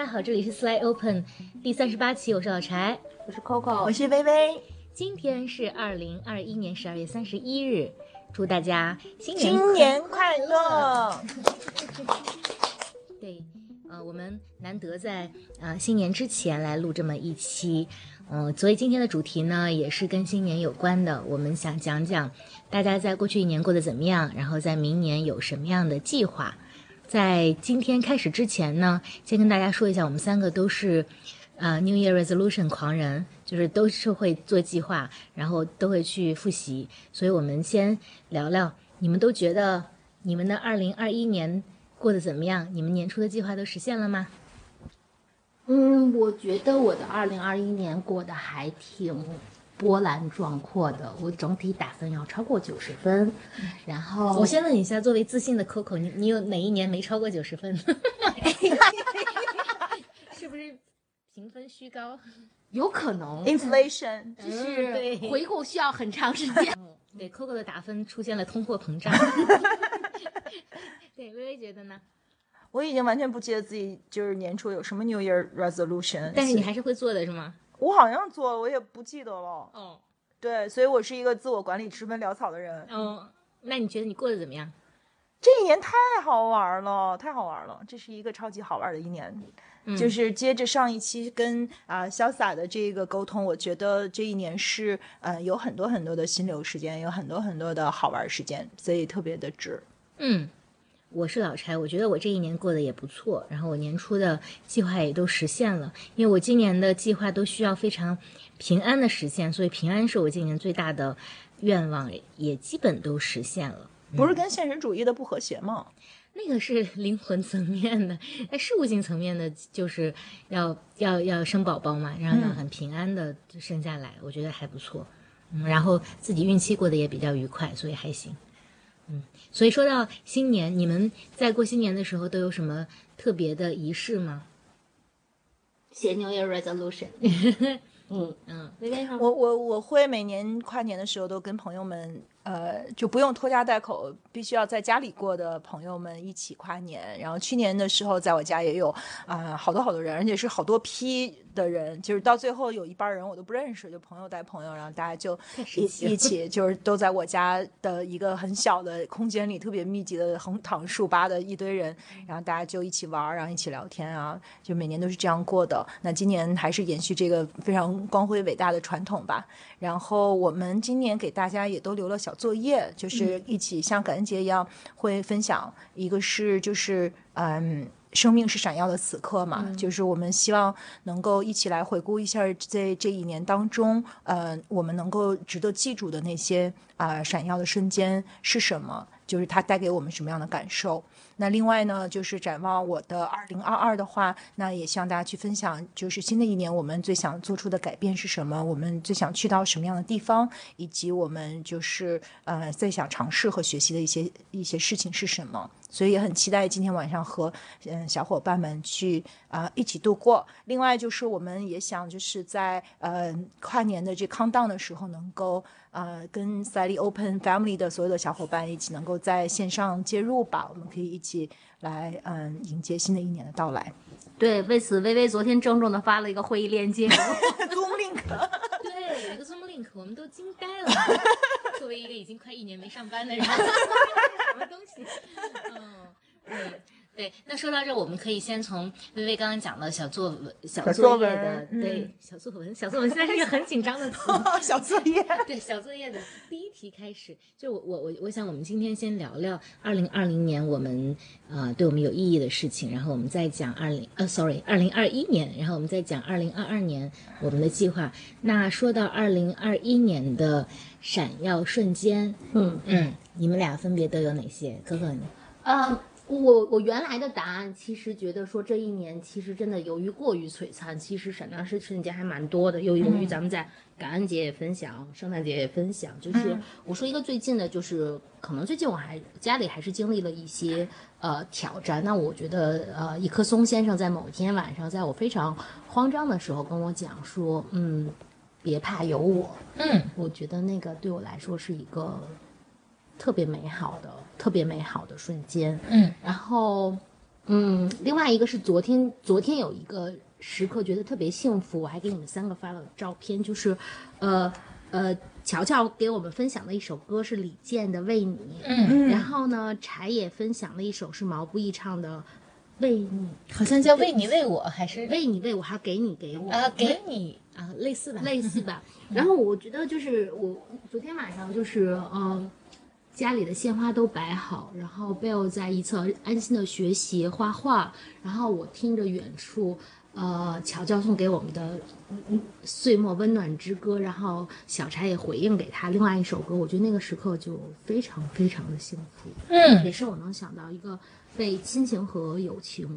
大家好，这里是 Slide Open 第三十八期，我是老柴，我是 Coco，我是微微。今天是二零二一年十二月三十一日，祝大家新年新年快乐！对，呃，我们难得在呃新年之前来录这么一期，嗯、所以今天的主题呢也是跟新年有关的。我们想讲讲大家在过去一年过得怎么样，然后在明年有什么样的计划。在今天开始之前呢，先跟大家说一下，我们三个都是呃 New Year Resolution 狂人，就是都是会做计划，然后都会去复习。所以我们先聊聊，你们都觉得你们的二零二一年过得怎么样？你们年初的计划都实现了吗？嗯，我觉得我的二零二一年过得还挺波澜壮阔的，我整体打分要超过九十分。然后我先问一下，作为自信的 Coco，你你有哪一年没超过九十分？是不是评分虚高？有可能 Inflation，就是回顾需要很长时间。对，Coco 的打分出现了通货膨胀。对，微微觉得呢？我已经完全不记得自己就是年初有什么 New Year Resolution，但是你还是会做的是吗？我好像做了，我也不记得了。嗯，对，所以我是一个自我管理十分潦草的人。嗯，那你觉得你过得怎么样？这一年太好玩了，太好玩了，这是一个超级好玩的一年。就是接着上一期跟啊、潇洒的这个沟通，我觉得这一年是呃有很多很多的心流时间，有很多很多的好玩时间，所以特别的值。嗯，我是老柴，我觉得我这一年过得也不错，然后我年初的计划也都实现了，因为我今年的计划都需要非常平安的实现，所以平安是我今年最大的愿望，也基本都实现了。不是跟现实主义的不和谐吗？那个是 灵魂层面的，那事物性层面的，就是要要要生宝宝嘛，然后要很平安的生下来，我觉得还不错。嗯，然后自己孕期过得也比较愉快，所以还行。嗯，所以说到新年，你们在过新年的时候都有什么特别的仪式吗？写 New Year Resolution。嗯 嗯，我我我会每年跨年的时候都跟朋友们，呃，就不用拖家带口，必须要在家里过的朋友们一起跨年。然后去年的时候，在我家也有啊、好多好多人，而且是好多批的人，就是到最后有一半人我都不认识，就朋友带朋友，然后大家就一神奇了一起就是都在我家的一个很小的空间里，特别密集的横躺竖扒的一堆人，然后大家就一起玩，然后一起聊天啊，就每年都是这样过的。那今年还是延续这个非常光辉伟大的传统吧。然后我们今年给大家也都留了小作业，就是一起像感恩节一样会分享，一个是就是嗯。生命是闪耀的此刻嘛，就是我们希望能够一起来回顾一下在这一年当中，呃，我们能够值得记住的那些啊、闪耀的瞬间是什么，就是它带给我们什么样的感受。那另外呢，就是展望我的二零二二的话，那也希望大家去分享，就是新的一年我们最想做出的改变是什么，我们最想去到什么样的地方，以及我们就是呃最想尝试和学习的一些一些事情是什么。所以也很期待今天晚上和嗯小伙伴们去啊、一起度过。另外就是我们也想就是在呃跨年的这 countdown 的时候，能够呃跟 Sally Open Family 的所有的小伙伴一起能够在线上接入吧，我们可以一起来嗯迎接新的一年的到来。对，为此微微昨天郑重的发了一个会议链接。Zoom link，对，有一个 Zoom link，我们都惊呆了。作为一个已经快一年没上班的人，什么东西？嗯，对对。那说到这，我们可以先从微微刚刚讲的小作文、小小作作业的，对，小作文，小作文现在是一个很紧张的词。小作业。对小作业的第一题开始，就我我我我想我们今天先聊聊二零二零年我们呃对我们有意义的事情，然后我们再讲二零呃 sorry 二零二一年，然后我们再讲二零二二年我们的计划。那说到二零二一年的闪耀瞬间，嗯嗯，你们俩分别都有哪些？可可你，呃，我我原来的答案其实觉得说这一年其实真的由于过于璀璨，其实闪亮是瞬间还蛮多的。又由于咱们在感恩节也分享，圣诞节也分享，就是我说一个最近的，就是可能最近我还家里还是经历了一些呃挑战。那我觉得呃，一棵松先生在某天晚上，在我非常慌张的时候跟我讲说，嗯，别怕，有我。嗯，我觉得那个对我来说是一个特别美好的、特别美好的瞬间。嗯，然后嗯，另外一个是昨天，昨天有一个时刻觉得特别幸福，我还给你们三个发了照片，就是，呃呃，乔乔给我们分享的一首歌是李健的《为你》，嗯，然后呢，柴也分享了一首是毛不易唱的《为你好像叫为你为我还是为你为我，还给你给我。啊给你。啊类似吧，类似吧。然后我觉得就是我昨天晚上就是嗯。家里的鲜花都摆好，然后 Bill 在一侧安心的学习画画，然后我听着远处，呃，乔乔送给我们的嗯嗯岁末温暖之歌，然后小柴也回应给他另外一首歌，我觉得那个时刻就非常非常的幸福，嗯也是我能想到一个被亲情和友情，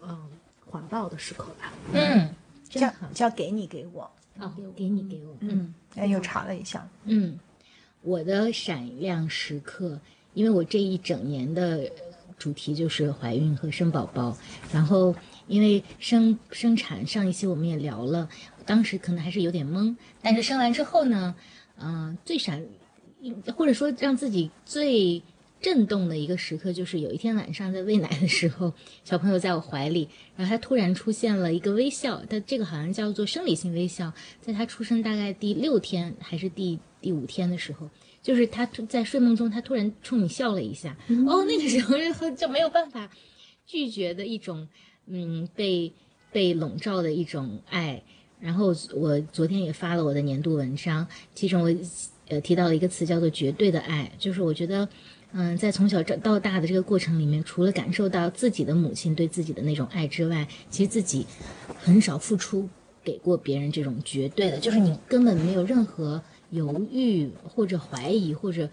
嗯、环抱的时刻吧。嗯，真叫好叫给你给我，啊，给我给你给我，嗯。哎，又查了一下，嗯，我的闪亮时刻，因为我这一整年的主题就是怀孕和生宝宝，然后因为生生产上一期我们也聊了，当时可能还是有点懵，但是生完之后呢，嗯、最闪，或者说让自己最震动的一个时刻，就是有一天晚上在喂奶的时候，小朋友在我怀里，然后他突然出现了一个微笑，他这个好像叫做生理性微笑，在他出生大概第六天还是第第五天的时候，就是他突在睡梦中，他突然冲你笑了一下，哦，那个时候就就没有办法拒绝的一种，嗯，被被笼罩的一种爱。然后我昨天也发了我的年度文章，其中我呃提到了一个词叫做“绝对的爱”，就是我觉得，嗯，在从小长到大的这个过程里面，除了感受到自己的母亲对自己的那种爱之外，其实自己很少付出给过别人这种绝对的，就是你根本没有任何犹豫或者怀疑或者。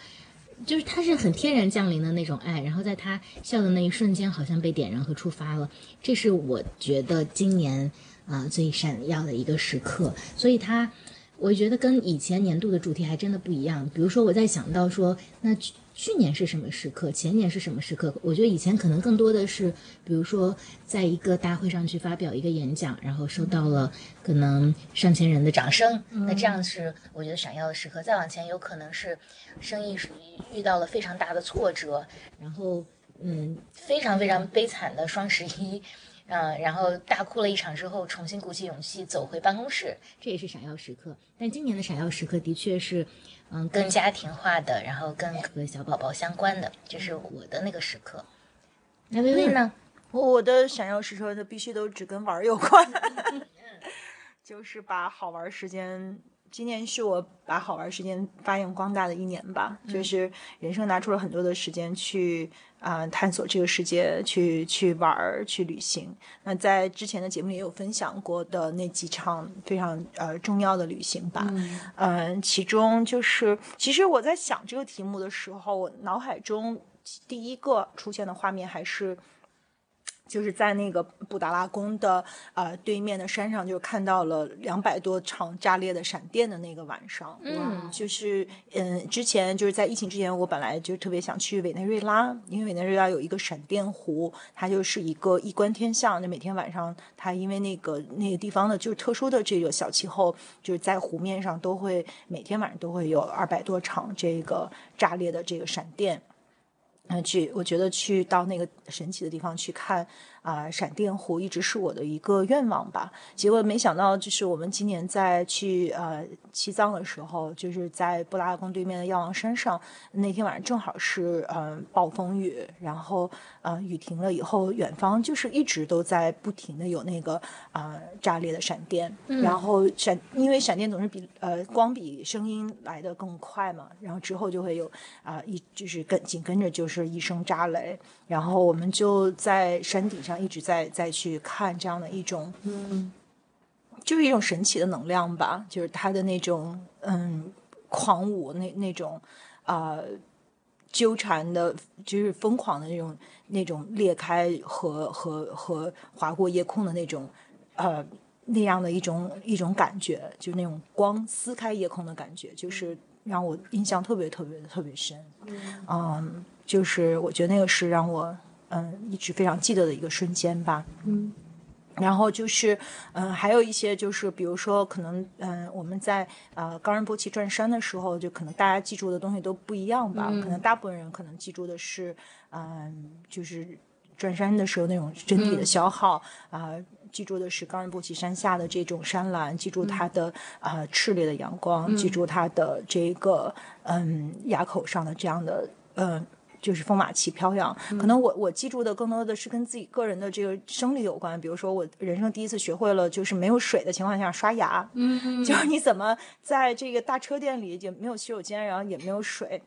就是他是很天然降临的那种爱，然后在他笑的那一瞬间，好像被点燃和触发了。这是我觉得今年啊、最闪耀的一个时刻，所以他，我觉得跟以前年度的主题还真的不一样。比如说，我在想到说，那去去年是什么时刻，前年是什么时刻？我觉得以前可能更多的是，比如说在一个大会上去发表一个演讲，然后受到了可能上千人的掌声，那这样是我觉得闪耀的时刻。再往前，有可能是生意是遇到了非常大的挫折，然后嗯，非常非常悲惨的双十一。嗯，然后大哭了一场之后，重新鼓起勇气走回办公室，这也是闪耀时刻。但今年的闪耀时刻的确是，嗯，更家庭化的，然后跟和小宝宝相关的，这是我的那个时刻。那薇薇呢？我的闪耀时刻，它必须都只跟玩儿有关，就是把好玩儿时间。今年是我把好玩时间发扬光大的一年吧，就是人生拿出了很多的时间去啊、呃探索这个世界，去去玩儿，去旅行。那在之前的节目里也有分享过的那几场非常呃重要的旅行吧，嗯、其中就是其实我在想这个题目的时候，我脑海中第一个出现的画面还是。就是在那个布达拉宫的呃对面的山上，就看到了两百多场炸裂的闪电的那个晚上。嗯就是嗯，之前就是在疫情之前，我本来就特别想去委内瑞拉，因为委内瑞拉有一个闪电湖，它就是一个一观天象。那每天晚上，它因为那个那个地方的就是特殊的这个小气候，就是在湖面上都会每天晚上都会有二百多场这个炸裂的这个闪电。嗯，去我觉得去到那个神奇的地方去看啊、闪电湖一直是我的一个愿望吧。结果没想到，就是我们今年在去呃西藏的时候，就是在布达拉宫对面的药王山上，那天晚上正好是嗯、呃、暴风雨，然后呃雨停了以后，远方就是一直都在不停的有那个啊、呃炸裂的闪电，然后闪因为闪电总是比呃光比声音来的更快嘛，然后之后就会有啊、一就是跟紧跟着就是一声炸雷，然后我们就在山顶上一直在在去看这样的一种，嗯，就是一种神奇的能量吧，就是他的那种嗯狂舞那那种啊、纠缠的，就是疯狂的那种那种裂开和和和划过夜空的那种呃那样的一种一种感觉，就是那种光撕开夜空的感觉，就是让我印象特别特别特别深。嗯，就是我觉得那个是让我嗯一直非常记得的一个瞬间吧。嗯。然后就是，嗯、还有一些就是，比如说，可能，嗯、我们在呃冈仁波齐转山的时候，就可能大家记住的东西都不一样吧。可能大部分人可能记住的是，嗯、就是转山的时候那种身体的消耗啊、记住的是冈仁波齐山下的这种山岚，记住它的啊、炽烈的阳光，记住它的这个嗯垭口上的这样的嗯。就是风马旗飘扬，可能我我记住的更多的是跟自己个人的这个生理有关。比如说，我人生第一次学会了，就是没有水的情况下刷牙，嗯，就是你怎么在这个大车店里也没有洗手间，然后也没有水，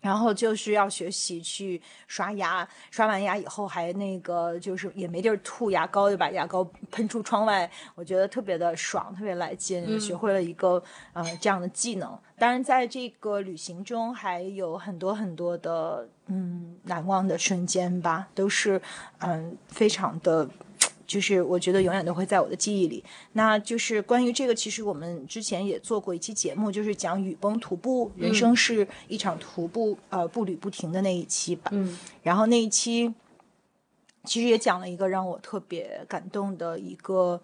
然后就是要学习去刷牙，刷完牙以后还那个就是也没地儿吐牙膏，就把牙膏喷出窗外，我觉得特别的爽，特别来劲，学会了一个呃这样的技能。当然，在这个旅行中还有很多很多的嗯难忘的瞬间吧，都是嗯非常的。就是我觉得永远都会在我的记忆里。那就是关于这个，其实我们之前也做过一期节目，就是讲雨崩徒步，人生是一场徒步，呃，步履不停的那一期吧。嗯，然后那一期其实也讲了一个让我特别感动的一个。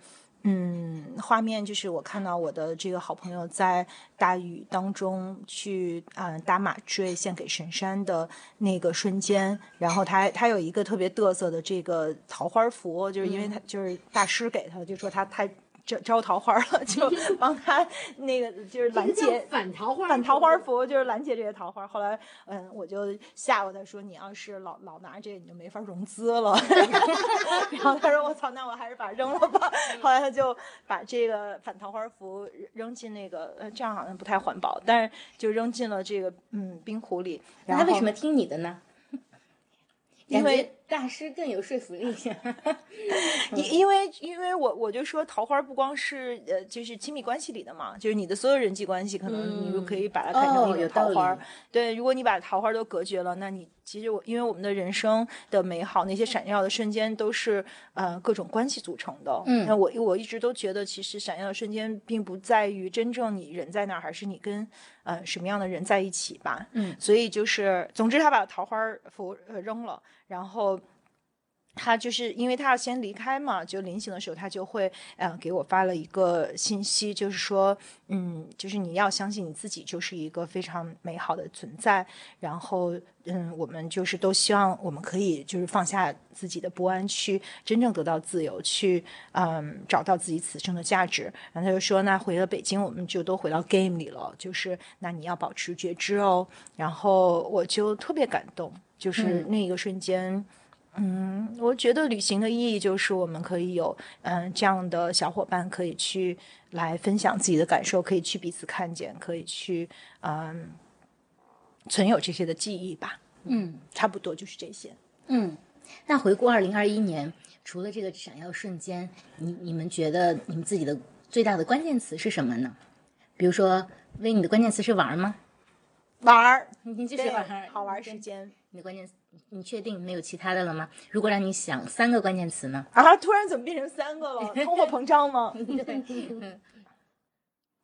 嗯，画面就是我看到我的这个好朋友在大雨当中去嗯、呃搭马坠献给神山的那个瞬间，然后他他有一个特别嘚瑟的这个桃花符，就是因为他就是大师给他，就说他太招招桃花了，就 帮他那个就是拦截反桃花，反桃花符就是拦截这些桃花。后来，嗯，我就吓唬他说：“你要是老老拿这个，你就没法融资了。” 然后他说：“我操，那我还是把它扔了吧。”后来他就把这个反桃花符扔进那个，呃，这样好像不太环保，但是就扔进了这个嗯冰壶里。那他为什么听你的呢？因为大师更有说服力。因因为因为我我就说桃花不光是呃就是亲密关系里的嘛，就是你的所有人际关系，可能你就可以把它看成哦一个桃花。理对，如果你把桃花都隔绝了，那你其实我因为我们的人生的美好，那些闪耀的瞬间都是呃各种关系组成的。嗯那我我一直都觉得，其实闪耀的瞬间并不在于真正你人在哪儿，还是你跟呃什么样的人在一起吧。嗯，所以就是，总之他把桃花符呃扔了，然后。他就是因为他要先离开嘛，就临行的时候，他就会呃给我发了一个信息，就是说，嗯，就是你要相信你自己就是一个非常美好的存在，然后嗯，我们就是都希望我们可以就是放下自己的不安，去真正得到自由，去嗯找到自己此生的价值。然后他就说，那回了北京，我们就都回到 game 里了，就是那你要保持觉知哦。然后我就特别感动，就是那一个瞬间。嗯，我觉得旅行的意义就是我们可以有嗯这样的小伙伴可以去来分享自己的感受，可以去彼此看见，可以去嗯存有这些的记忆吧。嗯差不多就是这些。嗯，那回顾二零二一年，除了这个闪耀瞬间，你你们觉得你们自己的最大的关键词是什么呢？比如说，为你的关键词是玩吗？玩儿，你就是玩儿，好玩儿时间你的关键词，你确定没有其他的了吗？如果让你想三个关键词呢？啊！突然怎么变成三个了？通货膨胀吗？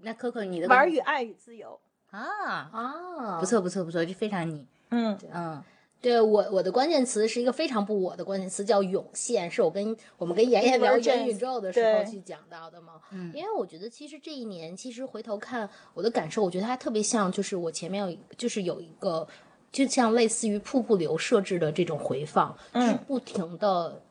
那 Coco 你的玩儿与爱与自由。啊，啊，不错不错不错，这非常你，嗯，嗯对我我的关键词是一个非常不我的关键词，叫涌现，是我跟我们跟妍妍聊元宇宙的时候去讲到的嘛。嗯因为我觉得其实这一年，其实回头看我的感受，我觉得它特别像，就是我前面有就是有一个，就像类似于瀑布流设置的这种回放，就是不停的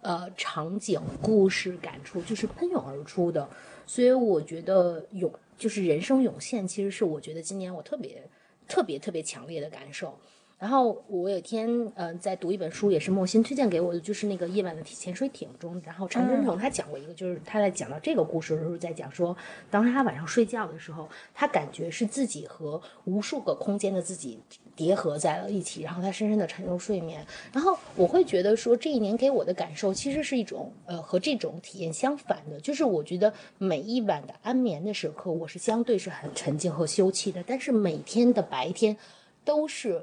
呃场景、故事、感触，就是喷涌而出的。所以我觉得涌就是人生涌现，其实是我觉得今年我特别特别特别强烈的感受。然后我有一天，呃，在读一本书，也是莫欣推荐给我的，就是那个《夜晚的潜水艇》中，然后陈春藤他讲过一个，就是他在讲到这个故事的时候，在讲说，当时他晚上睡觉的时候，他感觉是自己和无数个空间的自己叠合在了一起，然后他深深的沉入睡眠。然后我会觉得说，这一年给我的感受其实是一种，呃，和这种体验相反的，就是我觉得每一晚的安眠的时刻，我是相对是很沉静和休憩的，但是每天的白天都是。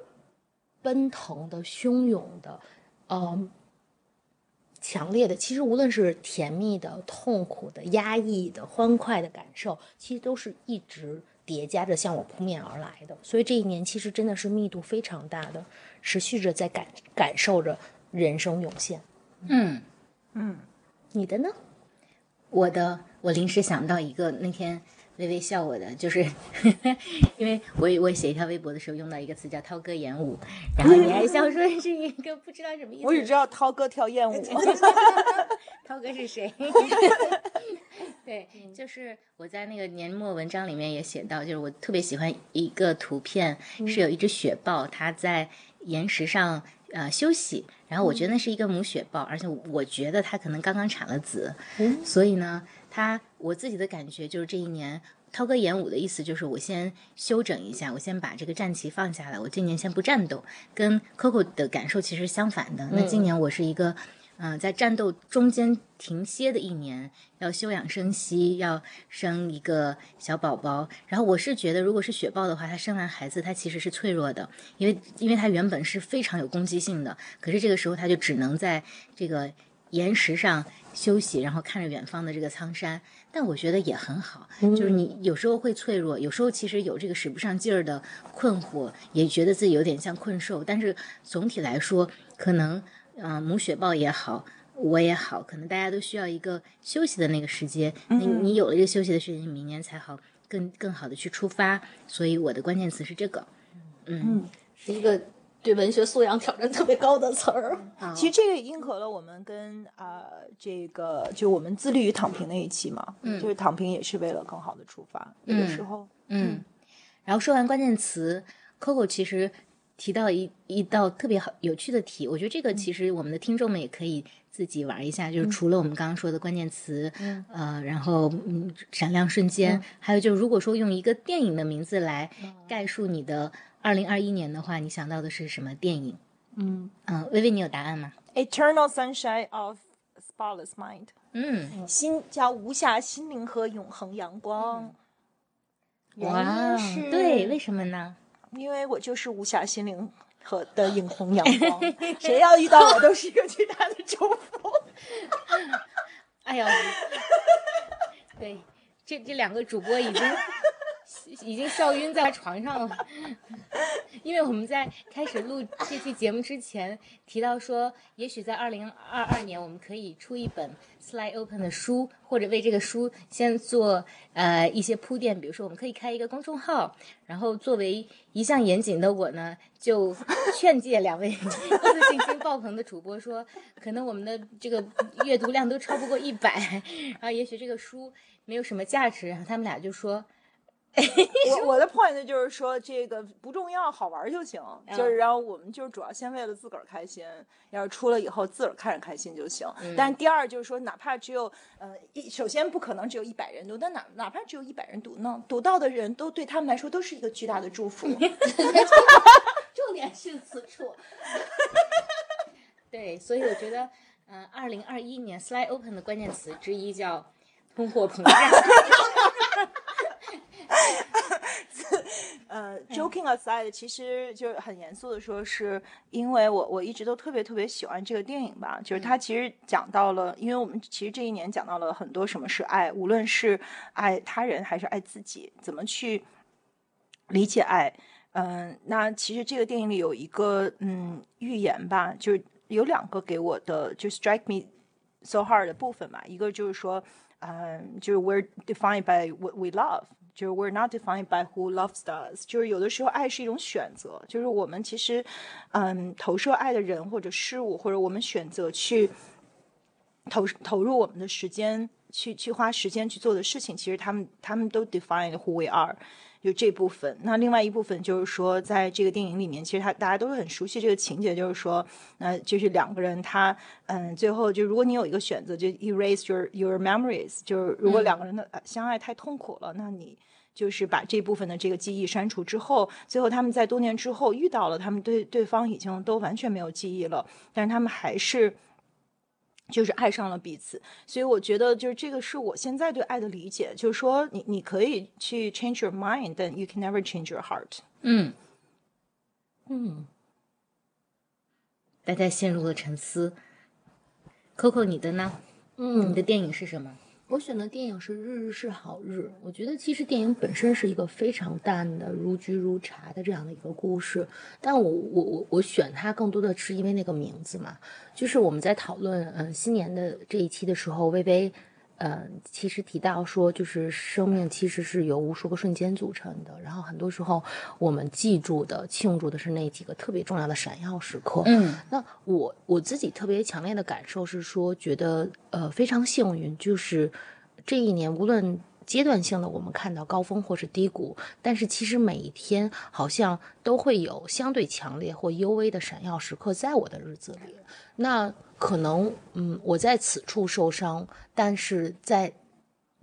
奔腾的、汹涌的，嗯，强烈的。其实无论是甜蜜的、痛苦的、压抑的、欢快的感受，其实都是一直叠加着向我扑面而来的。所以这一年其实真的是密度非常大的，持续着在感感受着人生涌现。嗯嗯，你的呢？我的我临时想到一个，那天微微笑我的，就是 因为我我写一条微博的时候用到一个词叫“涛哥演舞”，然后你还笑说是一个不知道什么意思。我只知道涛哥跳艳舞。涛哥是谁？对，就是我在那个年末文章里面也写到，就是我特别喜欢一个图片，是有一只雪豹，它在岩石上呃休息，然后我觉得那是一个母雪豹，而且我觉得它可能刚刚产了子，所以呢，它我自己的感觉就是这一年。涛哥演武的意思就是我先休整一下，我先把这个战旗放下来，我今年先不战斗，跟 Coco 的感受其实相反的。那今年我是一个。嗯，在战斗中间停歇的一年，要休养生息，要生一个小宝宝。然后我是觉得，如果是雪豹的话，它生完孩子，它其实是脆弱的，因为因为它原本是非常有攻击性的。可是这个时候，它就只能在这个岩石上休息，然后看着远方的这个苍山。但我觉得也很好，就是你有时候会脆弱，有时候其实有这个使不上劲儿的困惑，也觉得自己有点像困兽。但是总体来说，可能。嗯，母雪豹也好，我也好，可能大家都需要一个休息的那个时间。你你有了这个休息的时间，明年才好更更好的去出发。所以我的关键词是这个，嗯，是一个对文学素养挑战特别高的词儿。其实这个也应和了我们跟啊这个就我们自律与躺平那一期嘛，嗯，就是躺平也是为了更好的出发。有的时候，嗯，然后说完关键词，Coco 其实。提到一一道特别好有趣的题，我觉得这个其实我们的听众们也可以自己玩一下，就是除了我们刚刚说的关键词，呃，然后嗯，闪亮瞬间，还有就是如果说用一个电影的名字来概述你的二零二一年的话，你想到的是什么电影？嗯嗯，微微，你有答案吗？Eternal Sunshine of Spotless Mind。嗯，心叫无暇心灵和永恒阳光。哇，对，为什么呢？因为我就是无暇心灵和的永恒阳光，谁要遇到我都是一个巨大的祝福。哎呀，对，这这两个主播已经已经笑晕在床上了，因为我们在开始录这期节目之前提到说，也许在二零二二年我们可以出一本。Sly Open 的书，或者为这个书先做呃一些铺垫，比如说我们可以开一个公众号，然后作为一向严谨的我呢，就劝诫两位自信心爆棚的主播说，可能我们的这个阅读量都超不过一百，然后也许这个书没有什么价值，然后他们俩就说。我我的 point 就是说，这个不重要，好玩就行。就是然后我们就是主要先为了自个儿开心，要是出了以后自个儿看着开心就行。但是第二就是说，哪怕只有呃一，首先不可能只有一百人读，但哪哪怕只有一百人读呢，读到的人都对他们来说都是一个巨大的祝福。重点是此处。对，所以我觉得，嗯，二零二一年 Slide Open 的关键词之一叫通货膨胀。呃，joking aside，其实就很严肃的说，是因为我我一直都特别特别喜欢这个电影吧，就是它其实讲到了，因为我们其实这一年讲到了很多什么是爱，无论是爱他人还是爱自己，怎么去理解爱。嗯，那其实这个电影里有一个嗯预言吧，就是有两个给我的就 strike me so hard 的部分嘛，一个就是说，嗯，就是 we're defined by what we love。就是 we're not defined by who loves us，就是有的时候爱是一种选择，就是我们其实，嗯，投射爱的人或者事物，或者我们选择去投投入我们的时间，去去花时间去做的事情，其实他们他们都 define who we are。就这部分，那另外一部分就是说，在这个电影里面，其实他大家都是很熟悉这个情节，就是说，那就是两个人，他嗯，最后就如果你有一个选择，就 erase your your memories，就是如果两个人的相爱太痛苦了，那你就是把这部分的这个记忆删除之后，最后他们在多年之后遇到了，他们对对方已经都完全没有记忆了，但是他们还是。就是爱上了彼此，所以我觉得就是这个是我现在对爱的理解，就是说你你可以去 change your mind，但 you can never change your heart。嗯嗯，大家陷入了沉思。Coco，你的呢？嗯，你的电影是什么？我选的电影是《日日是好日》，我觉得其实电影本身是一个非常淡的如菊如茶的这样的一个故事，但我我我我选它更多的是因为那个名字嘛，就是我们在讨论嗯新年的这一期的时候，微微呃，其实提到说，就是生命其实是由无数个瞬间组成的，然后很多时候我们记住的、庆祝的是那几个特别重要的闪耀时刻。嗯，那我我自己特别强烈的感受是说，觉得呃非常幸运，就是这一年无论阶段性的我们看到高峰或是低谷，但是其实每一天好像都会有相对强烈或幽微的闪耀时刻在我的日子里。那可能嗯我在此处受伤，但是在。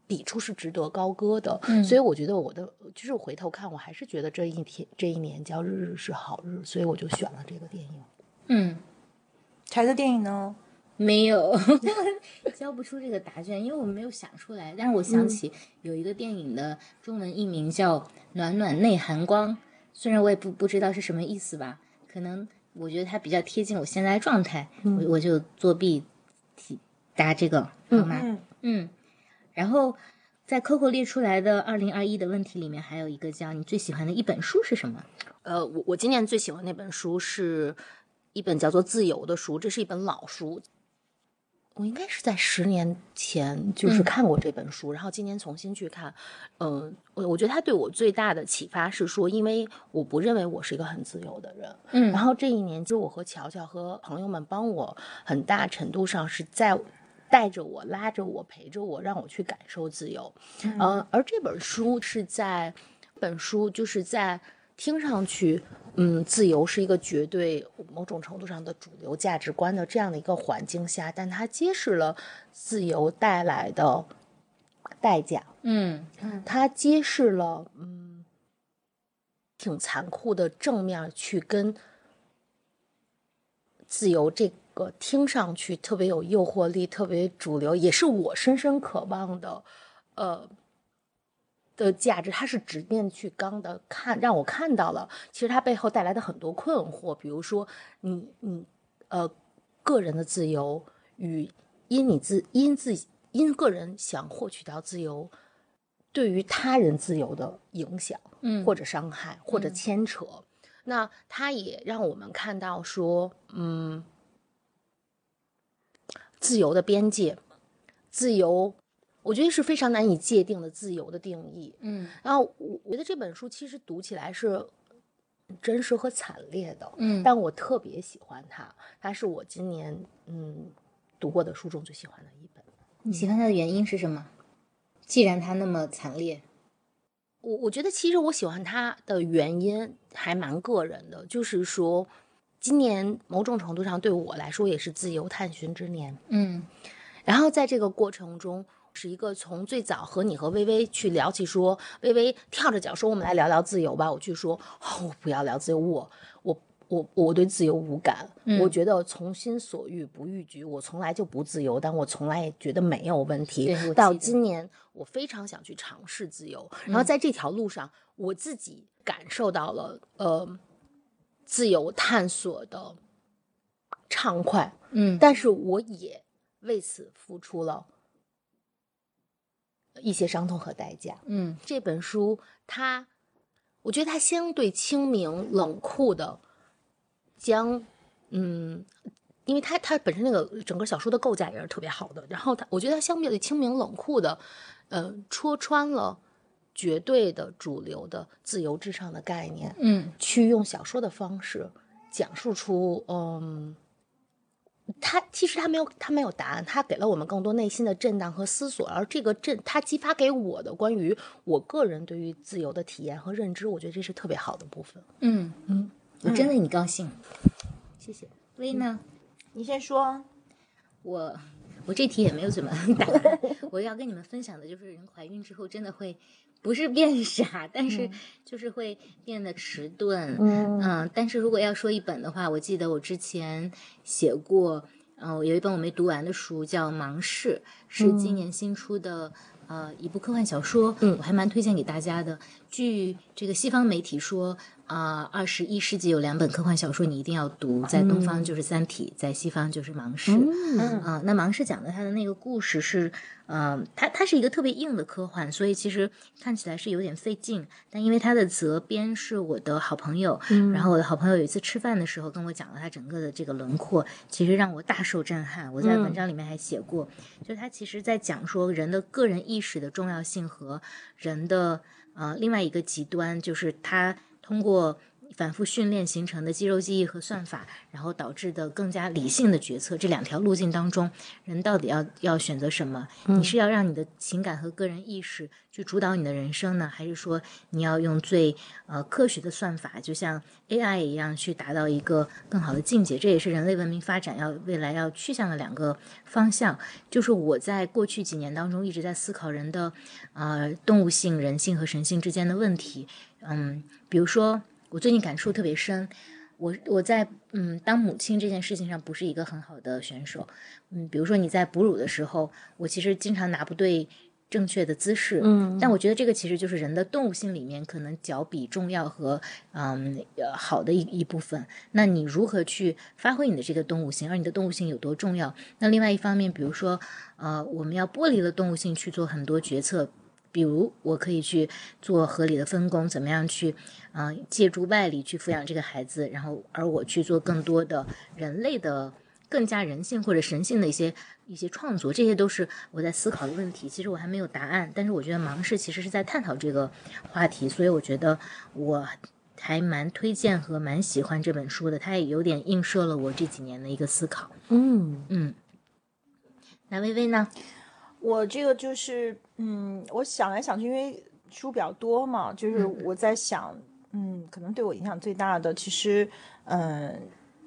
彼处是值得高歌的，所以我觉得我的就是回头看，我还是觉得这一天这一年叫日日是好日，所以我就选了这个电影。嗯，柴的电影呢？没有 交不出这个答卷，因为我没有想出来。但是我想起有一个电影的中文译名叫《暖暖内含光》，虽然我也不不知道是什么意思吧，可能我觉得它比较贴近我现在的状态，我我就作弊题答这个好吗？嗯嗯，然后在 Coco 列出来的二零二一的问题里面，还有一个叫你最喜欢的一本书是什么？呃，我我今年最喜欢那本书是一本叫做《自由》的书，这是一本老书。我应该是在十年前就是看过这本书，然后今年重新去看。嗯、我我觉得他对我最大的启发是说，因为我不认为我是一个很自由的人，嗯然后这一年，其实我和乔乔和朋友们帮我，很大程度上是在带着我、拉着我、陪着我，让我去感受自由。呃，而这本书是在本书就是在听上去，嗯，自由是一个绝对某种程度上的主流价值观的这样的一个环境下，但它揭示了自由带来的代价。嗯它揭示了，嗯，挺残酷的正面去跟自由这个听上去特别有诱惑力、特别主流，也是我深深渴望的，呃。的价值，它是直面去刚的看，让我看到了，其实它背后带来的很多困惑，比如说你你呃个人的自由与因你自因自因个人想获取到自由，对于他人自由的影响，嗯或者伤害，或者牵扯。那它也让我们看到说，嗯，自由的边界，自由，我觉得是非常难以界定的自由的定义。嗯然后我我觉得这本书其实读起来是真实和惨烈的，嗯但我特别喜欢它，它是我今年嗯读过的书中最喜欢的一本。你喜欢它的原因是什么？既然它那么惨烈，我我觉得其实我喜欢它的原因还蛮个人的，就是说，今年某种程度上对我来说也是自由探寻之年。嗯然后在这个过程中，是一个从最早和你和微微去聊起说，微微跳着脚说我们来聊聊自由吧，我去说哦，我不要聊自由，我我我我对自由无感，嗯。我觉得从心所欲不逾矩，我从来就不自由，但我从来也觉得没有问题。到今年，我非常想去尝试自由，然后在这条路上，我自己感受到了呃自由探索的畅快，嗯。但是我也为此付出了一些伤痛和代价。嗯这本书它，我觉得它相对清明冷酷的将，嗯，因为它它本身那个整个小说的构架也是特别好的，然后它我觉得它相对清明冷酷的，呃，戳穿了绝对的主流的自由至上的概念，嗯去用小说的方式讲述出，嗯，他其实他没有他没有答案，他给了我们更多内心的震荡和思索，而这个震他激发给我的关于我个人对于自由的体验和认知，我觉得这是特别好的部分。嗯嗯，我真为你高兴。谢谢。薇呢？你先说。我我这题也没有怎么 答案。我要跟你们分享的就是，人怀孕之后真的会不是变傻，但是就是会变得迟钝。嗯但是如果要说一本的话，我记得我之前写过，嗯、有一本我没读完的书叫《盲视》，是今年新出的。呃，一部科幻小说，嗯我还蛮推荐给大家的。据这个西方媒体说，啊、二十一世纪有两本科幻小说你一定要读，在东方就是《三体》，在西方就是《盲视》。嗯啊、那盲视讲的他的那个故事是，呃，它它是一个特别硬的科幻，所以其实看起来是有点费劲。但因为他的责编是我的好朋友，然后我的好朋友有一次吃饭的时候跟我讲了他整个的这个轮廓，其实让我大受震撼。我在文章里面还写过，就是他其其实在讲说人的个人意识的重要性和人的呃另外一个极端，就是他通过。反复训练形成的肌肉记忆和算法，然后导致的更加理性的决策，这两条路径当中，人到底要要选择什么？你是要让你的情感和个人意识去主导你的人生呢，还是说你要用最呃科学的算法，就像 AI 一样去达到一个更好的境界？这也是人类文明发展要未来要去向的两个方向。就是我在过去几年当中一直在思考人的呃动物性、人性和神性之间的问题。嗯，比如说。我最近感触特别深，我我在嗯当母亲这件事情上不是一个很好的选手，嗯，比如说你在哺乳的时候，我其实经常拿不对正确的姿势，嗯，但我觉得这个其实就是人的动物性里面可能较比重要和嗯好的一一部分。那你如何去发挥你的这个动物性，而你的动物性有多重要？那另外一方面，比如说呃我们要剥离了动物性去做很多决策。比如，我可以去做合理的分工，怎么样去，嗯，借助外力去抚养这个孩子，然后而我去做更多的人类的、更加人性或者神性的一些一些创作，这些都是我在思考的问题。其实我还没有答案，但是我觉得芒市其实是在探讨这个话题，所以我觉得我还蛮推荐和蛮喜欢这本书的，它也有点映射了我这几年的一个思考。嗯嗯，那微微呢？我这个就是，嗯，我想来想去，因为书比较多嘛，就是我在想，嗯，可能对我影响最大的，其实，嗯。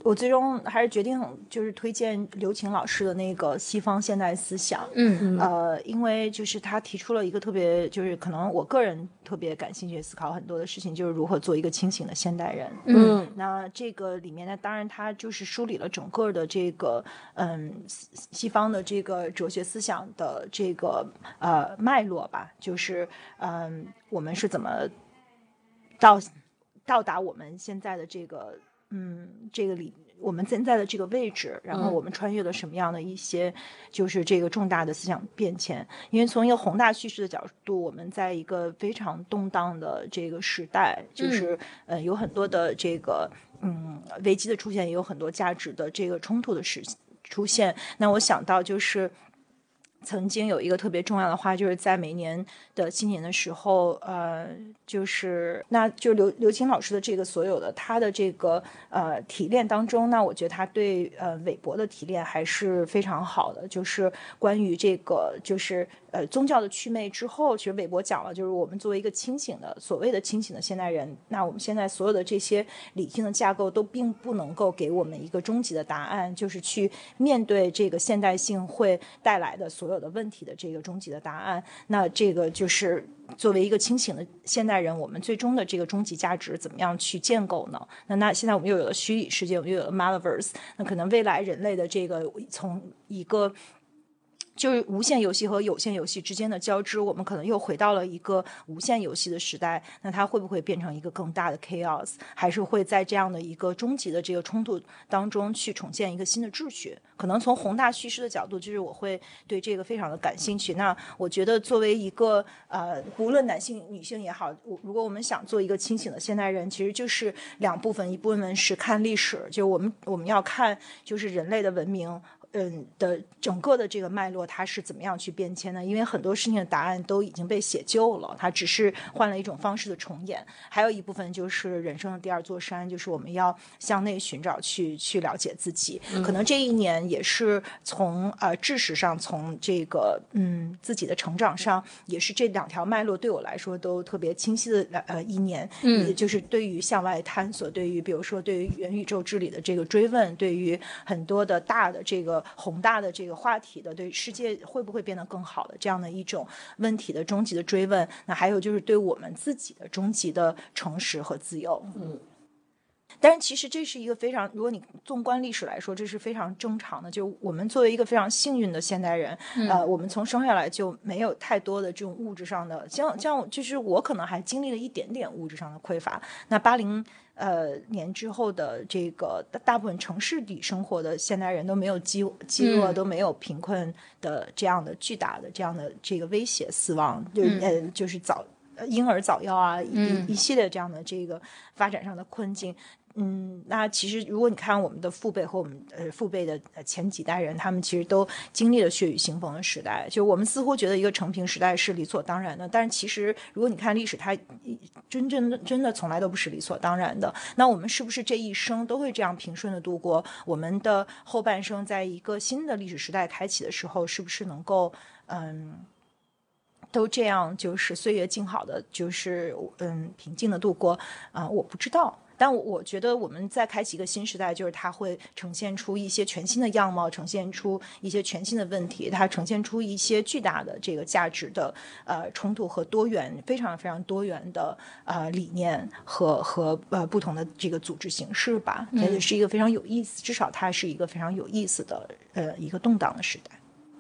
我最终还是决定就是推荐刘擎老师的那个西方现代思想，嗯呃，因为就是他提出了一个特别，就是可能我个人特别感兴趣思考很多的事情，就是如何做一个清醒的现代人。嗯，那这个里面呢，当然他就是梳理了整个的这个嗯西方的这个哲学思想的这个呃脉络吧，就是嗯我们是怎么到到达我们现在的这个。嗯，这个里我们现在的这个位置，然后我们穿越了什么样的一些，就是这个重大的思想变迁？因为从一个宏大叙事的角度，我们在一个非常动荡的这个时代，就是呃有很多的这个嗯危机的出现，也有很多价值的这个冲突的实出现。那我想到就是。曾经有一个特别重要的话，就是在每年的新年的时候，呃，就是那就刘刘青老师的这个所有的他的这个呃提炼当中，那我觉得他对呃韦伯的提炼还是非常好的，就是关于这个就是呃宗教的祛魅之后，其实韦伯讲了，就是我们作为一个清醒的所谓的清醒的现代人，那我们现在所有的这些理性的架构都并不能够给我们一个终极的答案，就是去面对这个现代性会带来的所。有的问题的这个终极的答案，那这个就是作为一个清醒的现代人，我们最终的这个终极价值怎么样去建构呢？那那现在我们又有了虚拟世界，我们又有了 Metaverse，那可能未来人类的这个从一个。就是无限游戏和有限游戏之间的交织，我们可能又回到了一个无限游戏的时代。那它会不会变成一个更大的 chaos？还是会在这样的一个终极的这个冲突当中去重建一个新的秩序？可能从宏大叙事的角度，就是我会对这个非常的感兴趣。那我觉得作为一个呃，无论男性女性也好，我如果我们想做一个清醒的现代人，其实就是两部分，一部分是看历史，就是我们我们要看就是人类的文明。嗯的整个的这个脉络，它是怎么样去变迁呢？因为很多事情的答案都已经被写就了，它只是换了一种方式的重演。还有一部分就是人生的第二座山，就是我们要向内寻找，去去了解自己。可能这一年也是从呃知识上，从这个嗯自己的成长上，也是这两条脉络对我来说都特别清晰的呃一年。嗯，就是对于向外探索，对于比如说对于元宇宙治理的这个追问，对于很多的大的这个。宏大的这个话题的，对世界会不会变得更好的这样的一种问题的终极的追问，那还有就是对我们自己的终极的诚实和自由。嗯，但是其实这是一个非常，如果你纵观历史来说，这是非常正常的。就我们作为一个非常幸运的现代人，呃，我们从生下来就没有太多的这种物质上的，像像就是我可能还经历了一点点物质上的匮乏。那八零。呃，年之后的这个大部分城市里生活的现代人都没有饥饥饿，都没有贫困的这样的巨大的这样的这个威胁，死亡就呃就是早婴儿早夭啊，一一系列这样的这个发展上的困境。嗯，那其实如果你看我们的父辈和我们呃父辈的前几代人，他们其实都经历了血雨腥风的时代。就我们似乎觉得一个成平时代是理所当然的，但是其实如果你看历史，它真正真的从来都不是理所当然的。那我们是不是这一生都会这样平顺的度过？我们的后半生，在一个新的历史时代开启的时候，是不是能够嗯？都这样，就是岁月静好的，就是嗯平静的度过啊、我不知道，但我我觉得我们在开启一个新时代，就是它会呈现出一些全新的样貌，呈现出一些全新的问题，它呈现出一些巨大的这个价值的呃冲突和多元，非常非常多元的呃理念和和呃不同的这个组织形式吧，这也是一个非常有意思，至少它是一个非常有意思的呃一个动荡的时代。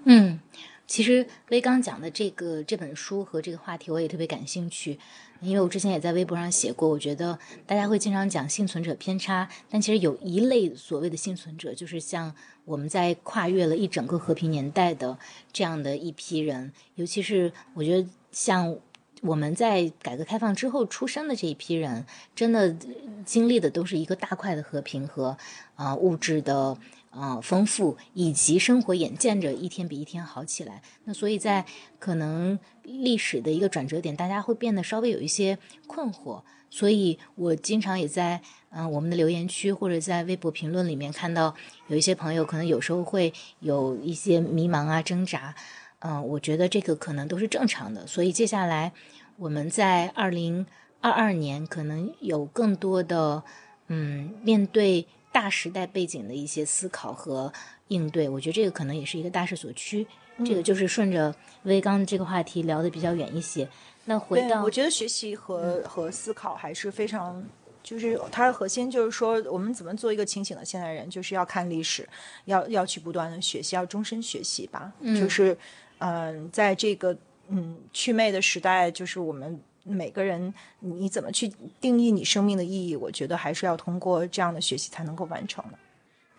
嗯，其实威刚讲的这个这本书和这个话题，我也特别感兴趣，因为我之前也在微博上写过，我觉得大家会经常讲幸存者偏差，但其实有一类所谓的幸存者，就是像我们在跨越了一整个和平年代的这样的一批人，尤其是我觉得像。我们在改革开放之后出生的这一批人，真的经历的都是一个大块的和平和啊、物质的啊、丰富，以及生活眼见着一天比一天好起来。那所以在可能历史的一个转折点，大家会变得稍微有一些困惑。所以我经常也在嗯、我们的留言区或者在微博评论里面看到有一些朋友可能有时候会有一些迷茫啊挣扎。嗯、我觉得这个可能都是正常的。所以接下来我们在二零二二年可能有更多的嗯面对大时代背景的一些思考和应对。我觉得这个可能也是一个大势所趋。这个就是顺着微刚这个话题聊的比较远一些。那回，到我觉得学习和、和思考还是非常，就是它的核心就是说，我们怎么做一个清醒的现代人，就是要看历史，要要去不断的学习，要终身学习吧。就是嗯、在这个嗯祛魅的时代，就是我们。每个人，你怎么去定义你生命的意义？我觉得还是要通过这样的学习才能够完成的。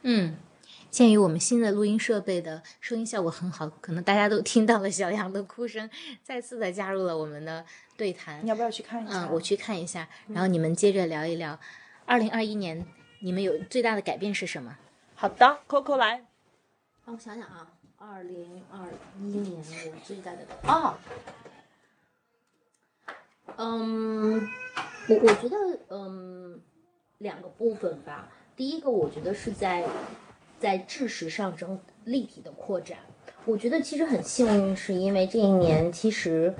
嗯，鉴于我们新的录音设备的声音效果很好，可能大家都听到了小杨的哭声，再次的加入了我们的对谈你。要不要去看一下？嗯，我去看一下，然后你们接着聊一聊，二零二一年你们有最大的改变是什么？好的，Coco 来。让我想想啊，二零二一年我最大的哦，嗯，我我觉得嗯两个部分吧。第一个，我觉得是在在知识上整立体的扩展。我觉得其实很幸运，是因为这一年其实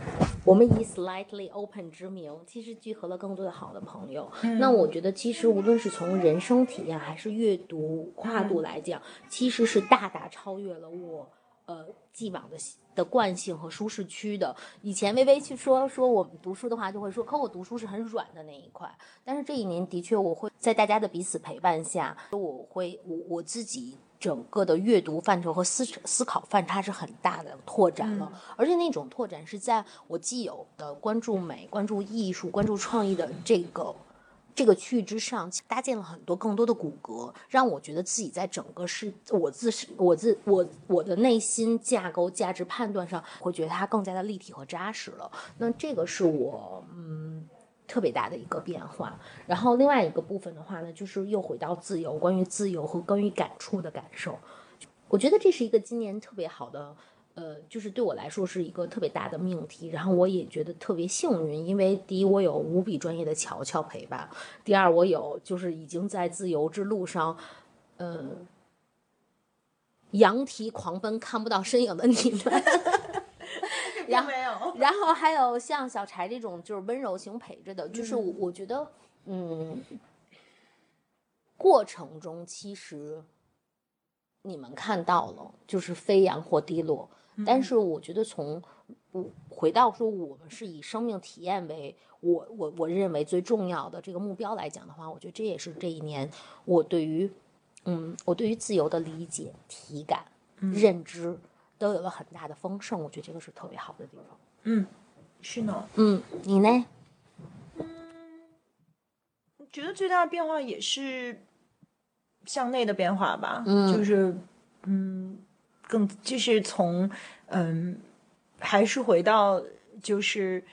我们以 slightly open 之名，其实聚合了更多的好的朋友。那我觉得其实无论是从人生体验还是阅读跨度来讲，其实是大大超越了我呃既往的习的惯性和舒适区的。以前微微去说说我们读书的话，就会说，可我读书是很软的那一块。但是这一年的确，我会在大家的彼此陪伴下，我会我我自己。整个的阅读范畴和思思考范差是很大的拓展了，而且那种拓展是在我既有的关注美、关注艺术、关注创意的这个这个区域之上，搭建了很多更多的骨骼，让我觉得自己在整个是我自身我自我我的内心架构、价值判断上，会觉得它更加的立体和扎实了。那这个是我嗯特别大的一个变化。然后另外一个部分的话呢，就是又回到自由，关于自由和关于感触的感受。我觉得这是一个今年特别好的。呃，就是对我来说是一个特别大的命题，然后我也觉得特别幸运，因为第一我有无比专业的乔乔陪伴，第二我有就是已经在自由之路上，呃，羊蹄狂奔看不到身影的你们，然后然后还有像小柴这种就是温柔型陪着的，就是我我觉得，嗯，过程中其实你们看到了，就是飞扬或低落，但是我觉得从我回到说我们是以生命体验为我我我认为最重要的这个目标来讲的话，我觉得这也是这一年我对于嗯我对于自由的理解、体感、认知都有了很大的丰盛，我觉得这个是特别好的地方。嗯，是呢。嗯，你呢？觉得最大的变化也是向内的变化吧，嗯就是嗯，更就是从嗯，还是回到就是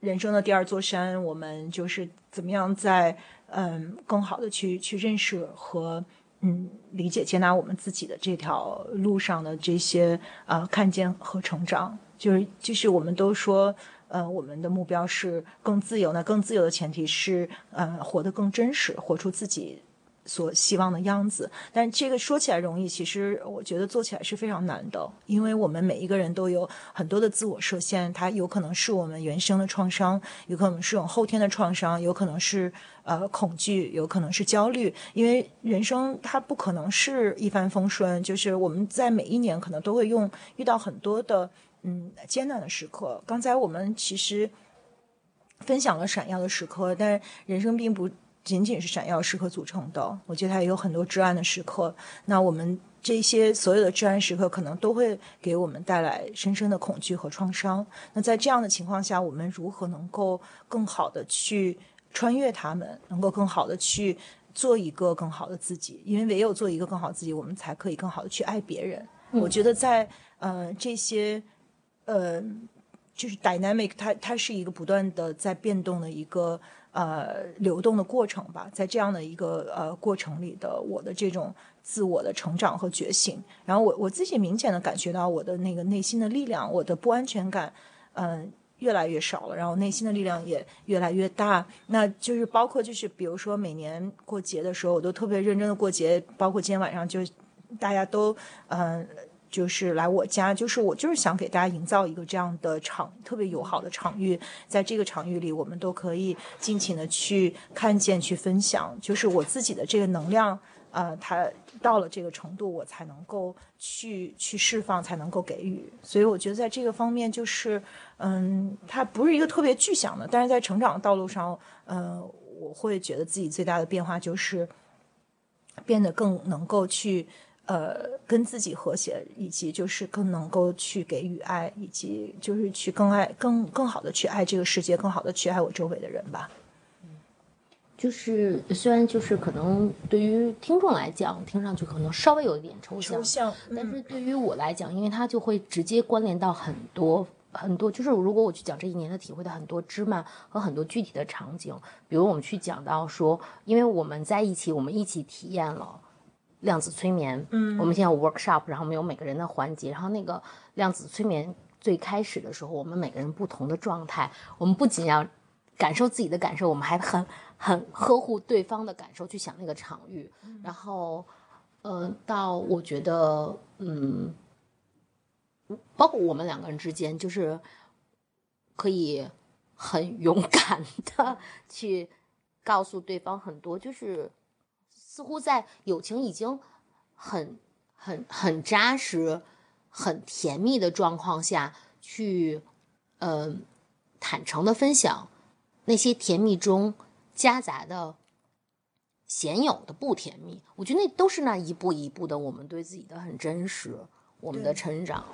人生的第二座山，我们就是怎么样在嗯更好的去去认识和嗯理解接纳我们自己的这条路上的这些呃看见和成长，就是就是我们都说。呃，我们的目标是更自由。那更自由的前提是，呃，活得更真实，活出自己所希望的样子。但这个说起来容易，其实我觉得做起来是非常难的，因为我们每一个人都有很多的自我设限。它有可能是我们原生的创伤，有可能是我们后天的创伤，有可能是呃恐惧，有可能是焦虑。因为人生它不可能是一帆风顺，就是我们在每一年可能都会用遇到很多的。嗯，艰难的时刻。刚才我们其实分享了闪耀的时刻，但人生并不仅仅是闪耀时刻组成的。我觉得它也有很多至暗的时刻。那我们这些所有的至暗时刻，可能都会给我们带来深深的恐惧和创伤。那在这样的情况下，我们如何能够更好的去穿越他们，能够更好的去做一个更好的自己？因为唯有做一个更好自己，我们才可以更好的去爱别人。我觉得在呃这些。呃，就是 dynamic，它它是一个不断的在变动的一个呃流动的过程吧。在这样的一个呃过程里的我的这种自我的成长和觉醒，然后我我自己明显的感觉到我的那个内心的力量，我的不安全感，嗯，越来越少了，然后内心的力量也越来越大。那就是包括就是比如说每年过节的时候，我都特别认真的过节，包括今天晚上就大家都嗯。就是来我家，就是我就是想给大家营造一个这样的场，特别友好的场域。在这个场域里，我们都可以尽情的去看见、去分享。就是我自己的这个能量，呃，它到了这个程度，我才能够去去释放，才能够给予。所以我觉得在这个方面，就是嗯，它不是一个特别具象的，但是在成长的道路上，呃，我会觉得自己最大的变化就是变得更能够去。呃，跟自己和谐，以及就是更能够去给予爱，以及就是去更爱、更更好的去爱这个世界，更好的去爱我周围的人吧。嗯，就是虽然就是可能对于听众来讲，听上去可能稍微有一点抽象，抽象，但是对于我来讲，因为它就会直接关联到很多很多，就是如果我去讲这一年的体会的很多芝麻和很多具体的场景，比如我们去讲到说，因为我们在一起，我们一起体验了。量子催眠，嗯，我们现在有 workshop，然后我们有每个人的环节，然后那个量子催眠最开始的时候，我们每个人不同的状态，我们不仅要感受自己的感受，我们还很很呵护对方的感受，去想那个场域，然后，呃，到我觉得，嗯，包括我们两个人之间，就是可以很勇敢的去告诉对方很多，就是。似乎在友情已经很、很、很扎实、很甜蜜的状况下去，呃，坦诚的分享那些甜蜜中夹杂的鲜有的不甜蜜。我觉得那都是那一步一步的，我们对自己的很真实。我们的成长，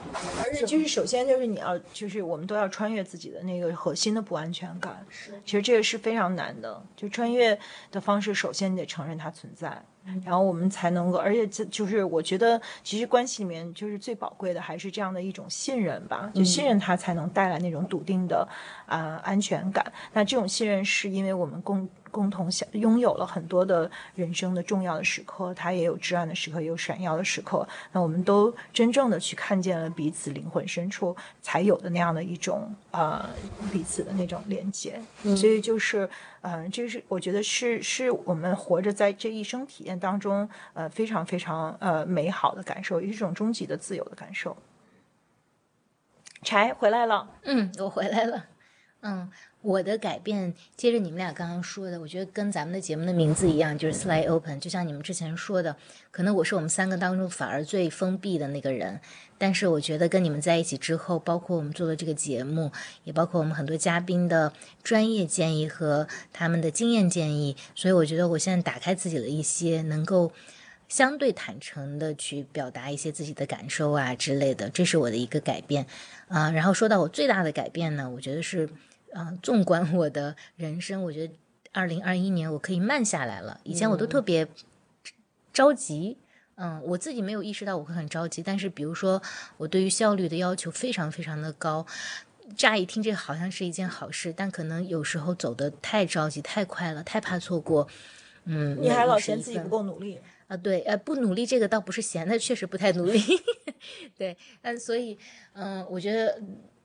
而且就是首先就是你要就是我们都要穿越自己的那个核心的不安全感。是，其实这个是非常难的。就穿越的方式，首先你得承认它存在，然后我们才能够。而且这就是我觉得，其实关系里面就是最宝贵的还是这样的一种信任吧。就信任它才能带来那种笃定的啊安全感。那这种信任是因为我们共。共同享拥有了很多的人生的重要的时刻，它也有至暗的时刻，也有闪耀的时刻。那我们都真正的去看见了彼此灵魂深处才有的那样的一种呃彼此的那种连接。所以就是，嗯，这是我觉得是是我们活着在这一生体验当中，呃，非常非常呃美好的感受，也是一种终极的自由的感受。柴回来了，嗯，我回来了，嗯。我的改变，接着你们俩刚刚说的，我觉得跟咱们的节目的名字一样，就是 slide open。就像你们之前说的，可能我是我们三个当中反而最封闭的那个人。但是我觉得跟你们在一起之后，包括我们做的这个节目，也包括我们很多嘉宾的专业建议和他们的经验建议，所以我觉得我现在打开自己的一些，能够相对坦诚的去表达一些自己的感受啊之类的，这是我的一个改变啊。然后说到我最大的改变呢，我觉得是。啊，纵观我的人生，我觉得二零二一年我可以慢下来了。以前我都特别着急，嗯，我自己没有意识到我会很着急。但是，比如说我对于效率的要求非常非常的高，乍一听这好像是一件好事，但可能有时候走得太着急、太快了，太怕错过。嗯，你还老嫌自己不够努力。啊，对，呃，不努力这个倒不是闲的，确实不太努力。对，嗯，所以，嗯、我觉得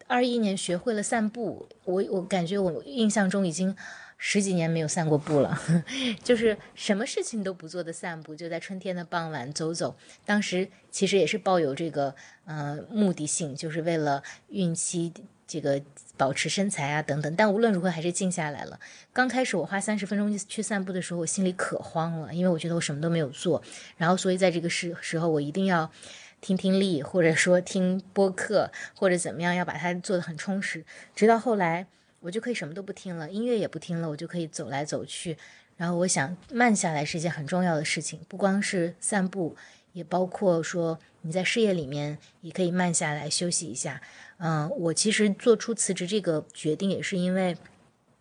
二一年学会了散步，我我感觉我印象中已经十几年没有散过步了，就是什么事情都不做的散步，就在春天的傍晚走走。当时其实也是抱有这个呃目的性，就是为了孕期这个保持身材啊等等。但无论如何还是静下来了。刚开始我花三十分钟去散步的时候，我心里可慌了，因为我觉得我什么都没有做，然后所以在这个时时候我一定要。听听力，或者说听播客，或者怎么样，要把它做得很充实。直到后来，我就可以什么都不听了，音乐也不听了，我就可以走来走去。然后我想慢下来是一件很重要的事情，不光是散步，也包括说你在事业里面也可以慢下来休息一下。嗯、我其实做出辞职这个决定，也是因为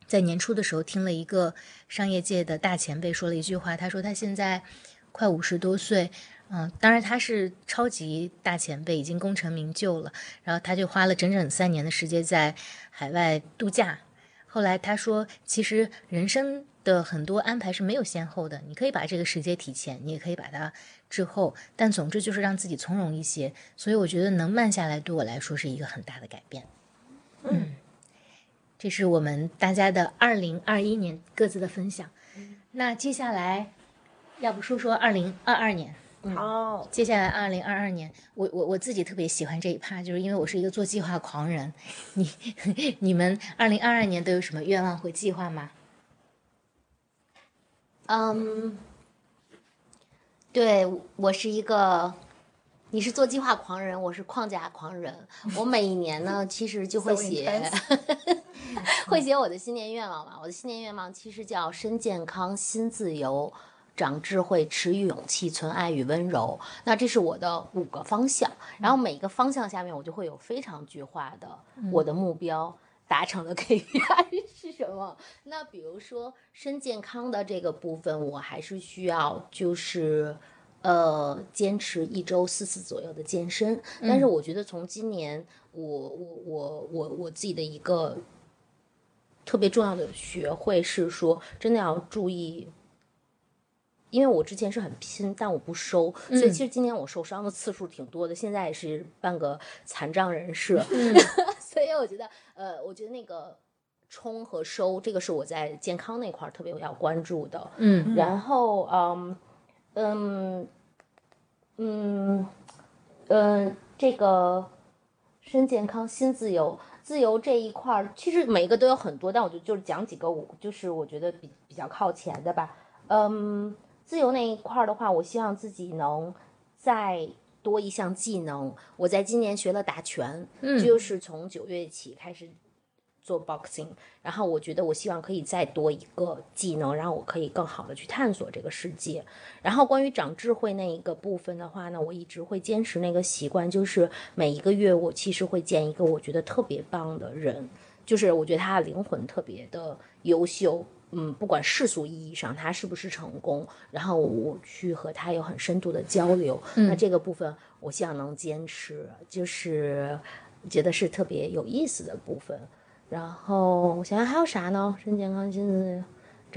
在年初的时候听了一个商业界的大前辈说了一句话，他说他现在快五十多岁。嗯，当然他是超级大前辈，已经功成名就了。然后他就花了整整三年的时间在海外度假。后来他说，其实人生的很多安排是没有先后的，你可以把这个时间提前，你也可以把它滞后，但总之就是让自己从容一些。所以我觉得能慢下来，对我来说是一个很大的改变。嗯，这是我们大家的二零二一年各自的分享。那接下来，要不说说二零二二年？好，接下来二零二二年，我我我自己特别喜欢这一趴，就是因为我是一个做计划狂人。你 你们二零二二年都有什么愿望或计划吗？嗯，对我是一个，你是做计划狂人，我是框架狂人。我每一年呢，其实就会 写，会写我的新年愿望嘛。我的新年愿望其实叫身健康、心自由、长智慧、持勇气、存爱与温柔。那这是我的五个方向，然后每个方向下面我就会有非常具化的我的目标。达成的 KPI 是什么？那比如说身健康的这个部分，我还是需要就是呃坚持一周四次左右的健身。但是我觉得从今年我我我我我自己的一个特别重要的学会是说，真的要注意。因为我之前是很拼，但我不收，所以其实今年我受伤的次数挺多的。现在也是半个残障人士，所以我觉得，呃，我觉得那个冲和收，这个是我在健康那块儿特别要关注的。嗯然后，嗯嗯嗯嗯，这个身健康，心自由，自由这一块儿，其实每一个都有很多，但我就就是讲几个我就是我觉得比比较靠前的吧。嗯，自由那一块儿的话，我希望自己能再多一项技能。我在今年学了打拳，嗯就是从九月起开始做 boxing，然后我觉得我希望可以再多一个技能，让我可以更好的去探索这个世界。然后关于长智慧那一个部分的话呢，我一直会坚持那个习惯，就是每一个月我其实会见一个我觉得特别棒的人，就是我觉得他的灵魂特别的优秀。嗯，不管世俗意义上他是不是成功，然后我去和他有很深度的交流，那这个部分我希望能坚持，就是觉得是特别有意思的部分。然后我想想还有啥呢？身健康，心自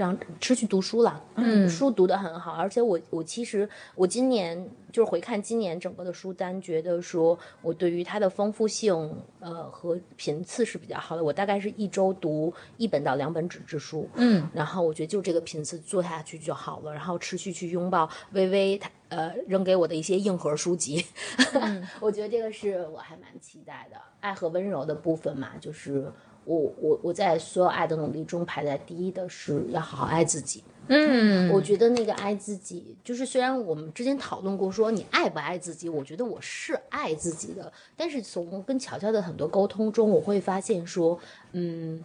由这样持续读书了，嗯书读得很好，而且我我其实我今年就是回看今年整个的书单，觉得说我对于它的丰富性，呃和频次是比较好的。我大概是一周读一本到两本纸质书，嗯然后我觉得就这个频次做下去就好了，然后持续去拥抱微微他呃扔给我的一些硬核书籍，我觉得这个是我还蛮期待的。爱和温柔的部分嘛，就是我我我在所有爱的努力中排在第一的是要好好爱自己。嗯，我觉得那个爱自己，就是虽然我们之前讨论过说你爱不爱自己，我觉得我是爱自己的，但是从跟乔乔的很多沟通中，我会发现说，嗯。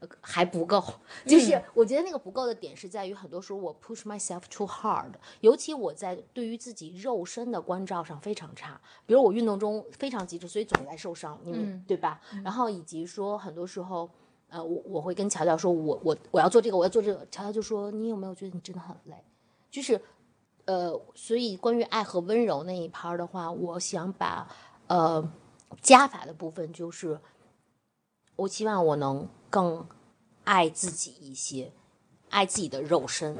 呃还不够，就是我觉得那个不够的点是在于，很多时候我 push myself too hard，尤其我在对于自己肉身的关照上非常差，比如我运动中非常极致，所以总在受伤，你们、对吧？然后以及说很多时候，呃，我我会跟乔乔说，我我我要做这个，我要做这个，乔乔就说你有没有觉得你真的很累？就是，呃，所以关于爱和温柔那一趴儿的话，我想把呃加法的部分就是，我希望我能更爱自己一些，爱自己的肉身，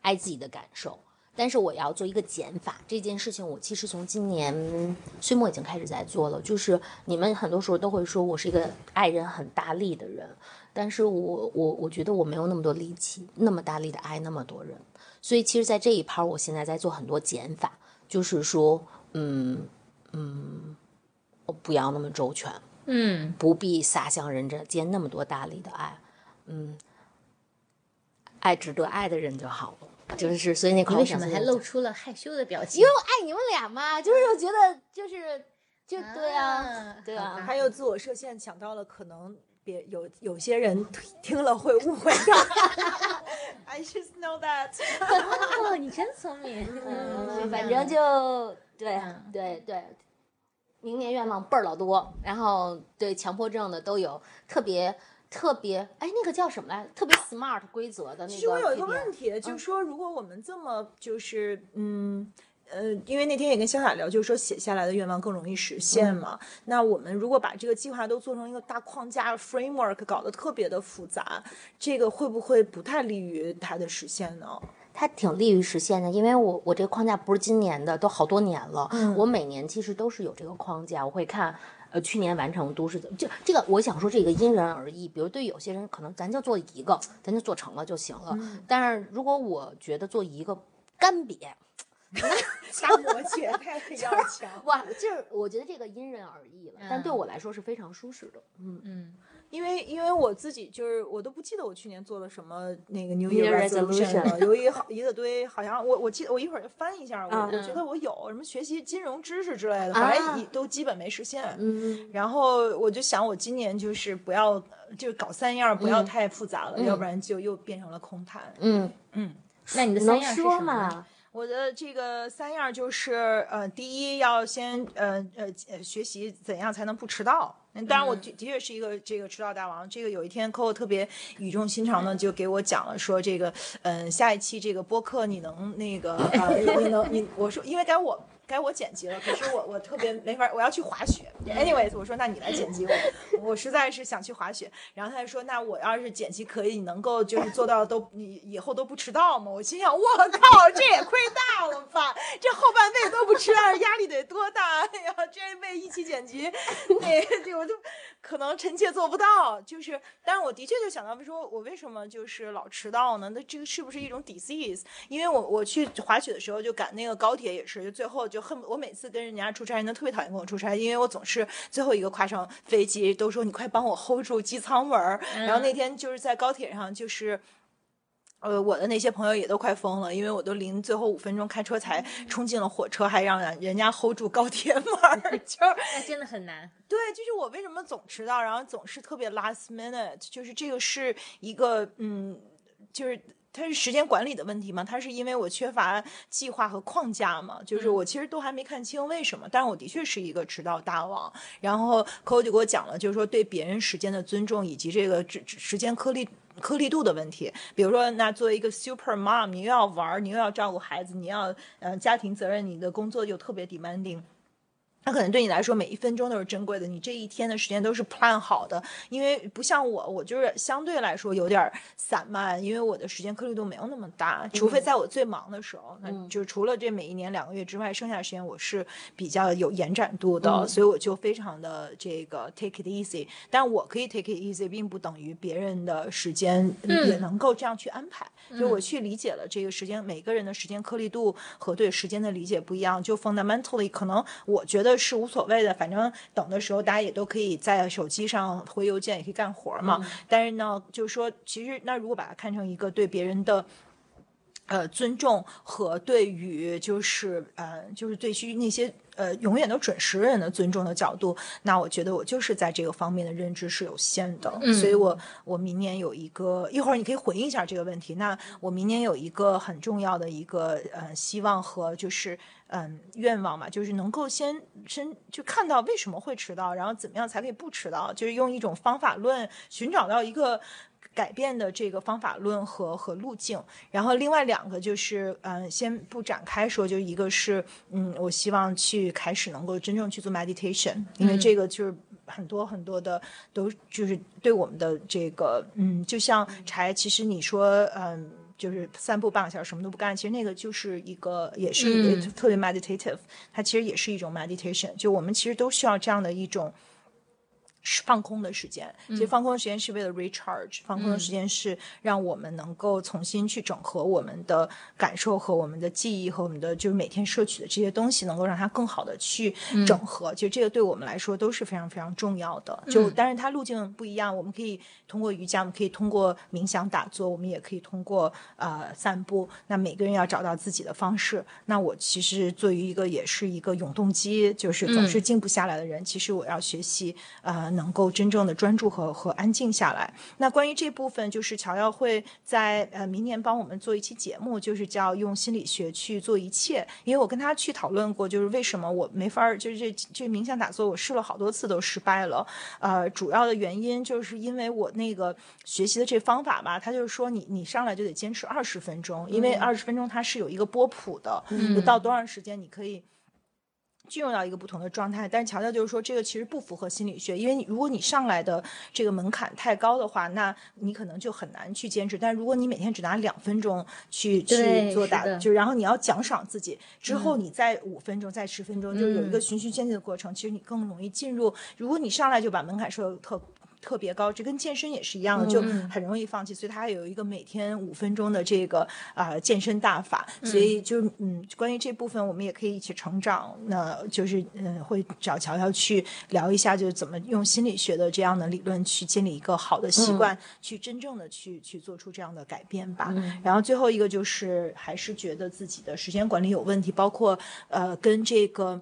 爱自己的感受。但是我要做一个减法，这件事情我其实从今年岁末已经开始在做了。就是你们很多时候都会说我是一个爱人很大力的人，但是我我我觉得我没有那么多力气，那么大力的爱那么多人。所以其实，在这一趴，我现在在做很多减法，就是说，嗯嗯，我不要那么周全，嗯，不必撒向人间那么多大力的爱，嗯，爱值得爱的人就好了。就是，所以那块你为什么还露出？了害羞的表情？因为我爱你们俩嘛，就是我觉得就是就对啊，啊对啊还有自我设限，想到了可能别有有些人听听了会误会的。I just know that 哦，你真聪明。嗯，嗯反正就对嗯对对，明年愿望倍儿老多，然后对强迫症的都有特别特别，哎，那个叫什么来？特别 smart 规则的那个。其实我有一个问，题，就是说，如果我们这么就是嗯。呃，因为那天也跟潇洒聊，就是说写下来的愿望更容易实现嘛。那我们如果把这个计划都做成一个大框架 framework，搞得特别的复杂，这个会不会不太利于它的实现呢？它挺利于实现的，因为我我这个框架不是今年的，都好多年了。嗯我每年其实都是有这个框架，我会看。呃，去年完成度是怎么？就这个，我想说这个因人而异。比如对有些人可能咱就做一个，咱就做成了就行了。但是如果我觉得做一个干瘪，大摩羯太 要强。哇，就是我觉得这个因人而异了，但对嗯我来说是非常舒适的。嗯，嗯，因为因为我自己就是我都不记得我去年做了什么那个 New Year Resolution 了，resolution 有一好一大堆，好像我我记得我一会儿翻一下，我、啊我觉得我有什么学习金融知识之类的，反正都基本没实现。嗯，然后我就想，我今年就是不要，就搞三样，不要嗯太复杂了，嗯要不然就又变成了空谈。嗯，嗯，那你的三样是说什么呢？吗？我的这个三样就是，呃，第一要先呃呃呃学习怎样才能不迟到。嗯当然，我的的确是一个这个迟到大王。这个有一天，Coco 特别语重心长的就给我讲了，说这个，嗯、下一期这个播客你能那个呃，你能你我说，因为该我该我剪辑了，可是我我特别没法，我要去滑雪。Anyways，我说那你来剪辑我，我实在是想去滑雪。然后他就说，那我要是剪辑可以，你能够就是做到都你以后都不迟到吗？我心想，我靠，这也亏大了吧？这后半辈子都不迟到，压力得多大？哎呀，这为一期剪辑，那这我就可能臣妾做不到。就是，但是我的确就想到说，我为什么就是老迟到呢？那这个是不是一种 disease？因为我我去滑雪的时候就赶那个高铁也是，就最后就恨我每次跟人家出差，人都特别讨厌跟我出差，因为我总是最后一个跨上飞机，都说你快帮我 hold 住机舱门儿。然后那天就是在高铁上，就是。呃，我的那些朋友也都快疯了，因为我都临最后五分钟开车才冲进了火车，还让人人家 hold 住高铁门儿，就是那真的很难。对，就是我为什么总迟到，然后总是特别 last minute，就是这个是一个嗯，就是它是时间管理的问题吗，它是因为我缺乏计划和框架吗，就是我其实都还没看清为什么，但是我的确是一个迟到大王。然后 Coco 就给我讲了，就是说对别人时间的尊重以及这个时时间颗粒。颗粒度的问题，比如说，那作为一个 super mom，你又要玩儿，你又要照顾孩子，你要呃家庭责任，你的工作又特别 demanding，那可能对你来说每一分钟都是珍贵的，你这一天的时间都是 plan 好的，因为不像我，我就是相对来说有点散漫，因为我的时间颗粒度没有那么大，除非在我最忙的时候，那就是除了这每一年两个月之外，剩下的时间我是比较有延展度的，所以我就非常的这个 take it easy，但我可以 take it easy，并不等于别人的时间也能够这样去安排，就我去理解了这个时间，每个人的时间颗粒度和对时间的理解不一样，就 fundamentally 可能我觉得是无所谓的，反正等的时候大家也都可以在手机上回邮件，也可以干活嘛。但是呢，就是说，其实那如果把它看成一个对别人的。呃，尊重和对于就是呃，就是对于那些呃永远都准时人的尊重的角度，那我觉得我就是在这个方面的认知是有限的，所以我我明年有一个，一会儿你可以回应一下这个问题。那我明年有一个很重要的一个呃希望和就是嗯愿望嘛，就是能够先先就看到为什么会迟到，然后怎么样才可以不迟到，就是用一种方法论寻找到一个。改变的这个方法论和和路径，然后另外两个就是，嗯、先不展开说，就一个是，嗯，我希望去开始能够真正去做 meditation，因为这个就是很多很多的都就是对我们的这个，嗯，就像柴，其实你说，嗯。就是散步半个小时什么都不干，其实那个就是一个，也是一个特别 meditative，、它其实也是一种 meditation。就我们其实都需要这样的一种是放空的时间。其实放空的时间是为了 recharge，、放空的时间是让我们能够重新去整合我们的感受和我们的记忆和我们的就是每天摄取的这些东西，能够让它更好的去整合。其实这个对我们来说都是非常非常重要的。就但是它路径不一样，我们可以通过瑜伽，我们可以通过冥想打坐，我们也可以通过呃散步。那每个人要找到自己的方式。那我其实作为一个也是一个永动机，就是总是静不下来的人，其实我要学习呃能够真正的专注和和安静下来。那关于这部分，就是乔耀会在呃明年帮我们做一期节目，就是叫用心理学去做一切。因为我跟他去讨论过，就是为什么我没法儿，就是这这冥想打坐，我试了好多次都失败了。呃，主要的原因就是因为我那个学习的这方法吧，他就是说你你上来就得坚持二十分钟，因为二十分钟它是有一个波谱的，就到多长时间你可以。进入到一个不同的状态，但是乔乔就是说，这个其实不符合心理学，因为你如果你上来的这个门槛太高的话，那你可能就很难去坚持。但如果你每天只拿两分钟去去做打，是就然后你要奖赏自己，之后你再五分钟、再十分钟，就是有一个循序渐进的过程，其实你更容易进入。如果你上来就把门槛设得特特别高，这跟健身也是一样的，就很容易放弃。所以它有一个每天五分钟的这个啊、呃健身大法，所以就嗯，关于这部分我们也可以一起成长。那就是嗯，会找乔乔去聊一下，就是怎么用心理学的这样的理论去建立一个好的习惯，去真正的去去做出这样的改变吧。然后最后一个就是还是觉得自己的时间管理有问题，包括呃跟这个。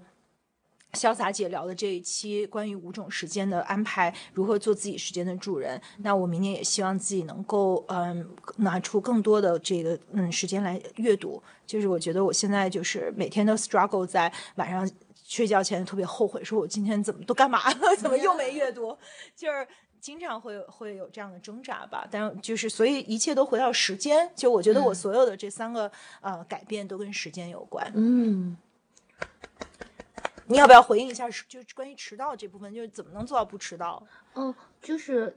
潇洒姐聊的这一期关于五种时间的安排，如何做自己时间的主人。那我明年也希望自己能够嗯拿出更多的这个嗯时间来阅读。就是我觉得我现在就是每天都 struggle 在晚上睡觉前特别后悔，说我今天怎么都干嘛了，怎么又没阅读，就是。经常会会有这样的挣扎吧，但就是所以一切都回到时间。就我觉得我所有的这三个、呃改变都跟时间有关。嗯，你要不要回应一下？就是关于迟到这部分，就是怎么能做到不迟到？哦，就是，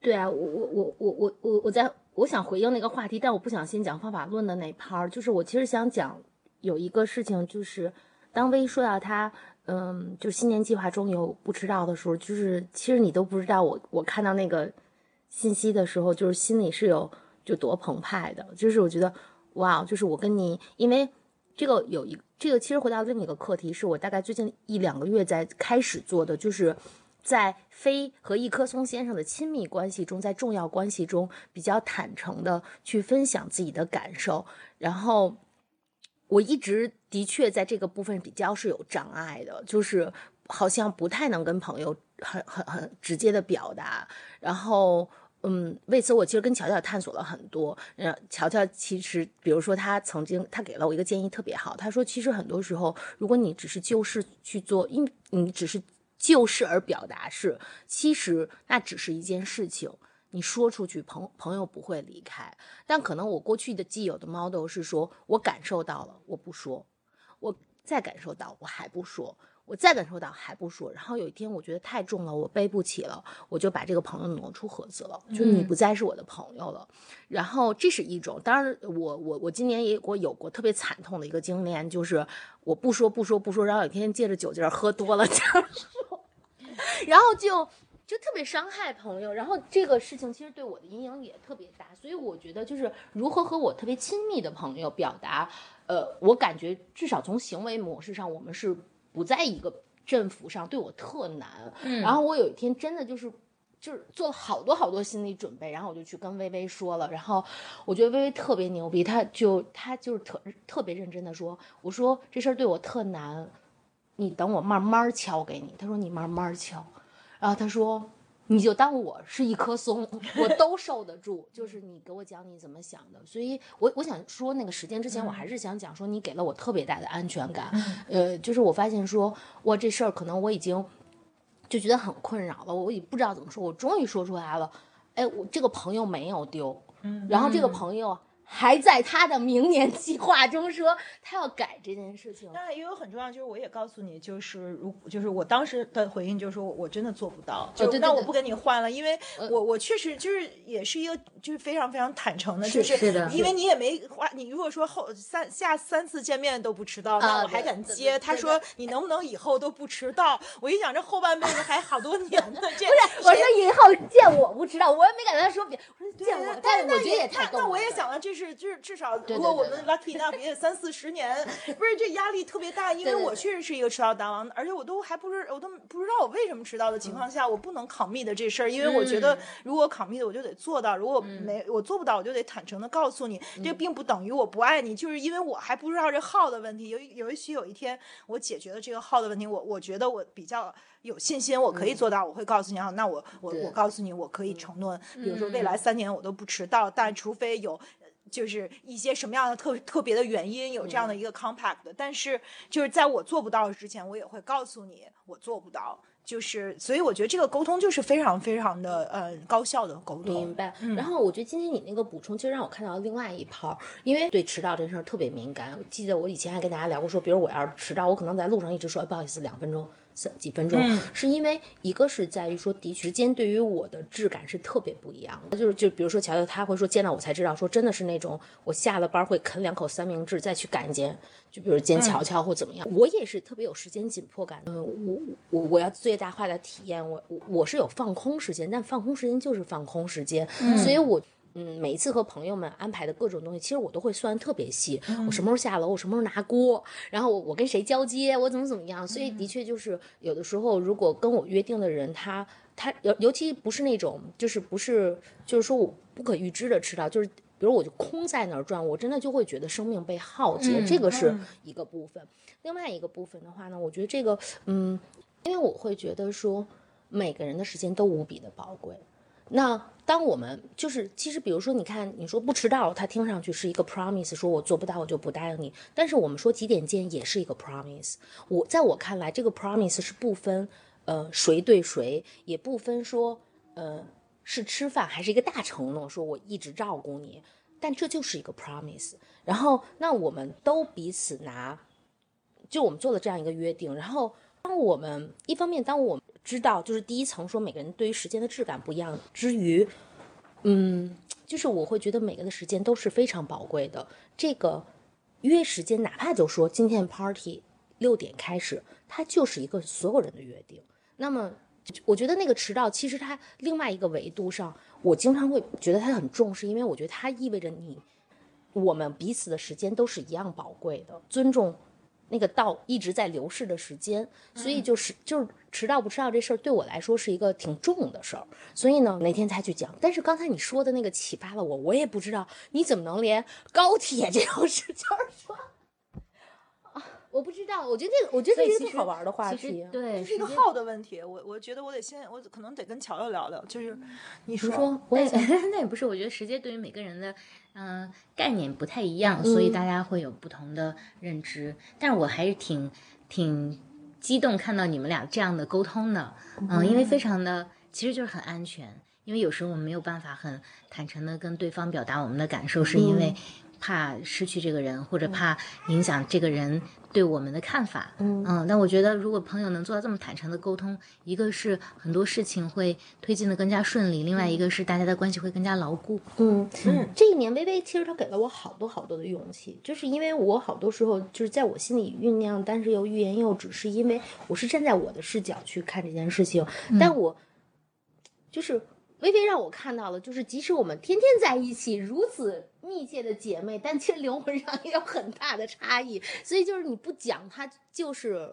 对啊，我我我我我我我在我想回应那个话题，但我不想先讲方法论的那 part。就是我其实想讲有一个事情，就是当薇说到他，嗯，就新年计划中有不迟到的时候，就是其实你都不知道我我看到那个信息的时候，就是心里是有就多澎湃的，就是我觉得哇，就是我跟你，因为这个有一这个其实回到另一个课题，是我大概最近一两个月在开始做的，就是在飞和一棵松先生的亲密关系中，在重要关系中比较坦诚的去分享自己的感受，然后。我一直的确在这个部分比较是有障碍的，就是好像不太能跟朋友很很很直接的表达，然后。嗯，为此我其实跟乔乔探索了很多。嗯，乔乔其实，比如说他曾经他给了我一个建议特别好，他说其实很多时候，如果你只是就事去做，因你只是就事而表达是，其实那只是一件事情。你说出去，朋朋友不会离开。但可能我过去的既有的 model 是说，我感受到了，我不说；我再感受到，我还不说；我再感受到还不说。然后有一天我觉得太重了，我背不起了，我就把这个朋友挪出盒子了，就你不再是我的朋友了。然后这是一种，当然我我我今年也有过有过特别惨痛的一个经验，就是我不说不说不说，然后有一天借着酒劲儿喝多了，这样说，然后就。就特别伤害朋友，然后这个事情其实对我的阴影也特别大，所以我觉得就是如何和我特别亲密的朋友表达，呃，我感觉至少从行为模式上，我们是不在一个振幅上，对我特难。嗯然后我有一天真的就是。就是做了好多好多心理准备，然后我就去跟微微说了，然后我觉得微微特别牛逼，她就她就是特特别认真的说，我说这事儿对我特难，你等我慢慢敲给你。她说你慢慢敲，然后他说：“你就当我是一棵松，我都受得住。就是你给我讲你怎么想的，所以我我想说那个时间之前，我还是想讲说你给了我特别大的安全感。呃，就是我发现说，哇，这事儿可能我已经就觉得很困扰了，我也不知道怎么说，我终于说出来了。哎，我这个朋友没有丢，然后这个朋友。还在他的明年计划中说他要改这件事情。当然也有很重要，就是我也告诉你，就是如就是我当时的回应就是说我真的做不到，就那我不跟你换了，因为我我确实就是也是一个就是非常非常坦诚的，就是因为你也没花，你如果说后三下三次见面都不迟到，那我还敢接。他说你能不能以后都不迟到？我一想这后半辈子还好多年呢，这不是我说以后见我不迟到，我也没敢跟他说别，我说见我，但是我觉得也太那我也想到这。是，就是至少，如果我们 lucky enough 也三四十年，不是这压力特别大，因为我确实是一个迟到大王，而且我都还不知，我都不知道我为什么迟到的情况下，我不能 commit 的这事儿，因为我觉得如果 commit 我就得做到，如果没我做不到，我就得坦诚的告诉你，这并不等于我不爱你，就是因为我还不知道这号的问题，有有也许有一天我解决了这个号的问题，我我觉得我比较有信心，我可以做到，我会告诉你啊，那我我我告诉你，我可以承诺，比如说未来三年我都不迟到，但除非有。就是一些什么样的特特别的原因有这样的一个 compact，但是就是在我做不到之前，我也会告诉你我做不到。就是所以我觉得这个沟通就是非常非常的呃高效的沟通。明白。然后我觉得今天你那个补充，其实让我看到另外一泡，因为对迟到这事儿特别敏感。我记得我以前还跟大家聊过，说比如我要是迟到，我可能在路上一直说不好意思，两分钟。几分钟，是因为一个是在于说，的时间对于我的质感是特别不一样的。就是就比如说乔乔，他会说见到我才知道，说真的是那种我下了班会啃两口三明治再去赶一件，就比如见乔乔或怎么样。我也是特别有时间紧迫感。嗯，我我我要最大化的体验，我我我是有放空时间，但放空时间就是放空时间，所以我。嗯，每一次和朋友们安排的各种东西，其实我都会算特别细。我什么时候下楼，我什么时候拿锅，然后我我跟谁交接，我怎么怎么样。所以的确就是有的时候，如果跟我约定的人，他他尤尤其不是那种，就是不是就是说我不可预知的迟到，就是比如我就空在那儿转，我真的就会觉得生命被耗竭，这个是一个部分。另外一个部分的话呢，我觉得这个嗯，因为我会觉得说每个人的时间都无比的宝贵。那当我们就是，其实比如说，你看，你说不迟到，它听上去是一个 promise，说我做不到，我就不答应你。但是我们说几点见也是一个 promise。我在我看来，这个 promise 是不分呃谁对谁，也不分说呃是吃饭还是一个大承诺，说我一直照顾你。但这就是一个 promise。然后那我们都彼此拿，就我们做了这样一个约定。然后当我们一方面，当我们知道，就是第一层说每个人对于时间的质感不一样之余，嗯，就是我会觉得每个的时间都是非常宝贵的。这个约时间，哪怕就说今天 party 六点开始，它就是一个所有人的约定。那么，我觉得那个迟到，其实它另外一个维度上，我经常会觉得它很重视，因为我觉得它意味着你我们彼此的时间都是一样宝贵的，尊重。那个到一直在流逝的时间，所以就是就是迟到不迟到这事儿对我来说是一个挺重的事儿，所以呢那天才去讲。但是刚才你说的那个启发了我，我也不知道你怎么能连高铁这种事情说。我不知道，我觉得这个，我觉得这是一个好玩的话题，对，是一个号的问题。我我觉得我得先，我可能得跟乔乔聊聊，就是你说，我也 那也不是，我觉得时间对于每个人的嗯概念不太一样，所以大家会有不同的认知。但是我还是挺挺激动看到你们俩这样的沟通的，嗯，因为非常的其实就是很安全，因为有时候我们没有办法很坦诚的跟对方表达我们的感受，是因为。怕失去这个人，或者怕影响这个人对我们的看法。嗯嗯，但我觉得，如果朋友能做到这么坦诚的沟通，一个是很多事情会推进的更加顺利，另外一个是大家的关系会更加牢固。嗯嗯，这一年微微其实他给了我好多好多的勇气，就是因为我好多时候就是在我心里酝酿，但是又欲言又止，是因为我是站在我的视角去看这件事情，但我就是。微微让我看到了，就是即使我们天天在一起，如此密切的姐妹，但其实灵魂上也有很大的差异。所以就是你不讲，它就是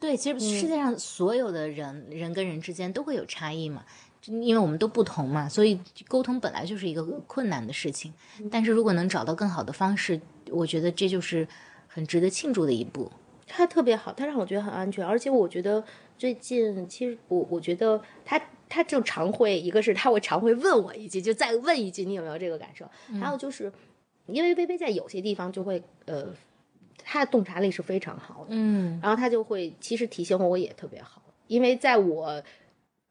对。其实世界上所有的人，人跟人之间都会有差异嘛，因为我们都不同嘛，所以沟通本来就是一个困难的事情。但是如果能找到更好的方式，我觉得这就是很值得庆祝的一步。他特别好，他让我觉得很安全，而且我觉得最近其实我我觉得他。他就常会一个是他会常会问我一句，就再问一句，你有没有这个感受？还有就是，因为微微在有些地方就会呃，他的洞察力是非常好的，嗯然后他就会其实提醒我也特别好，因为在我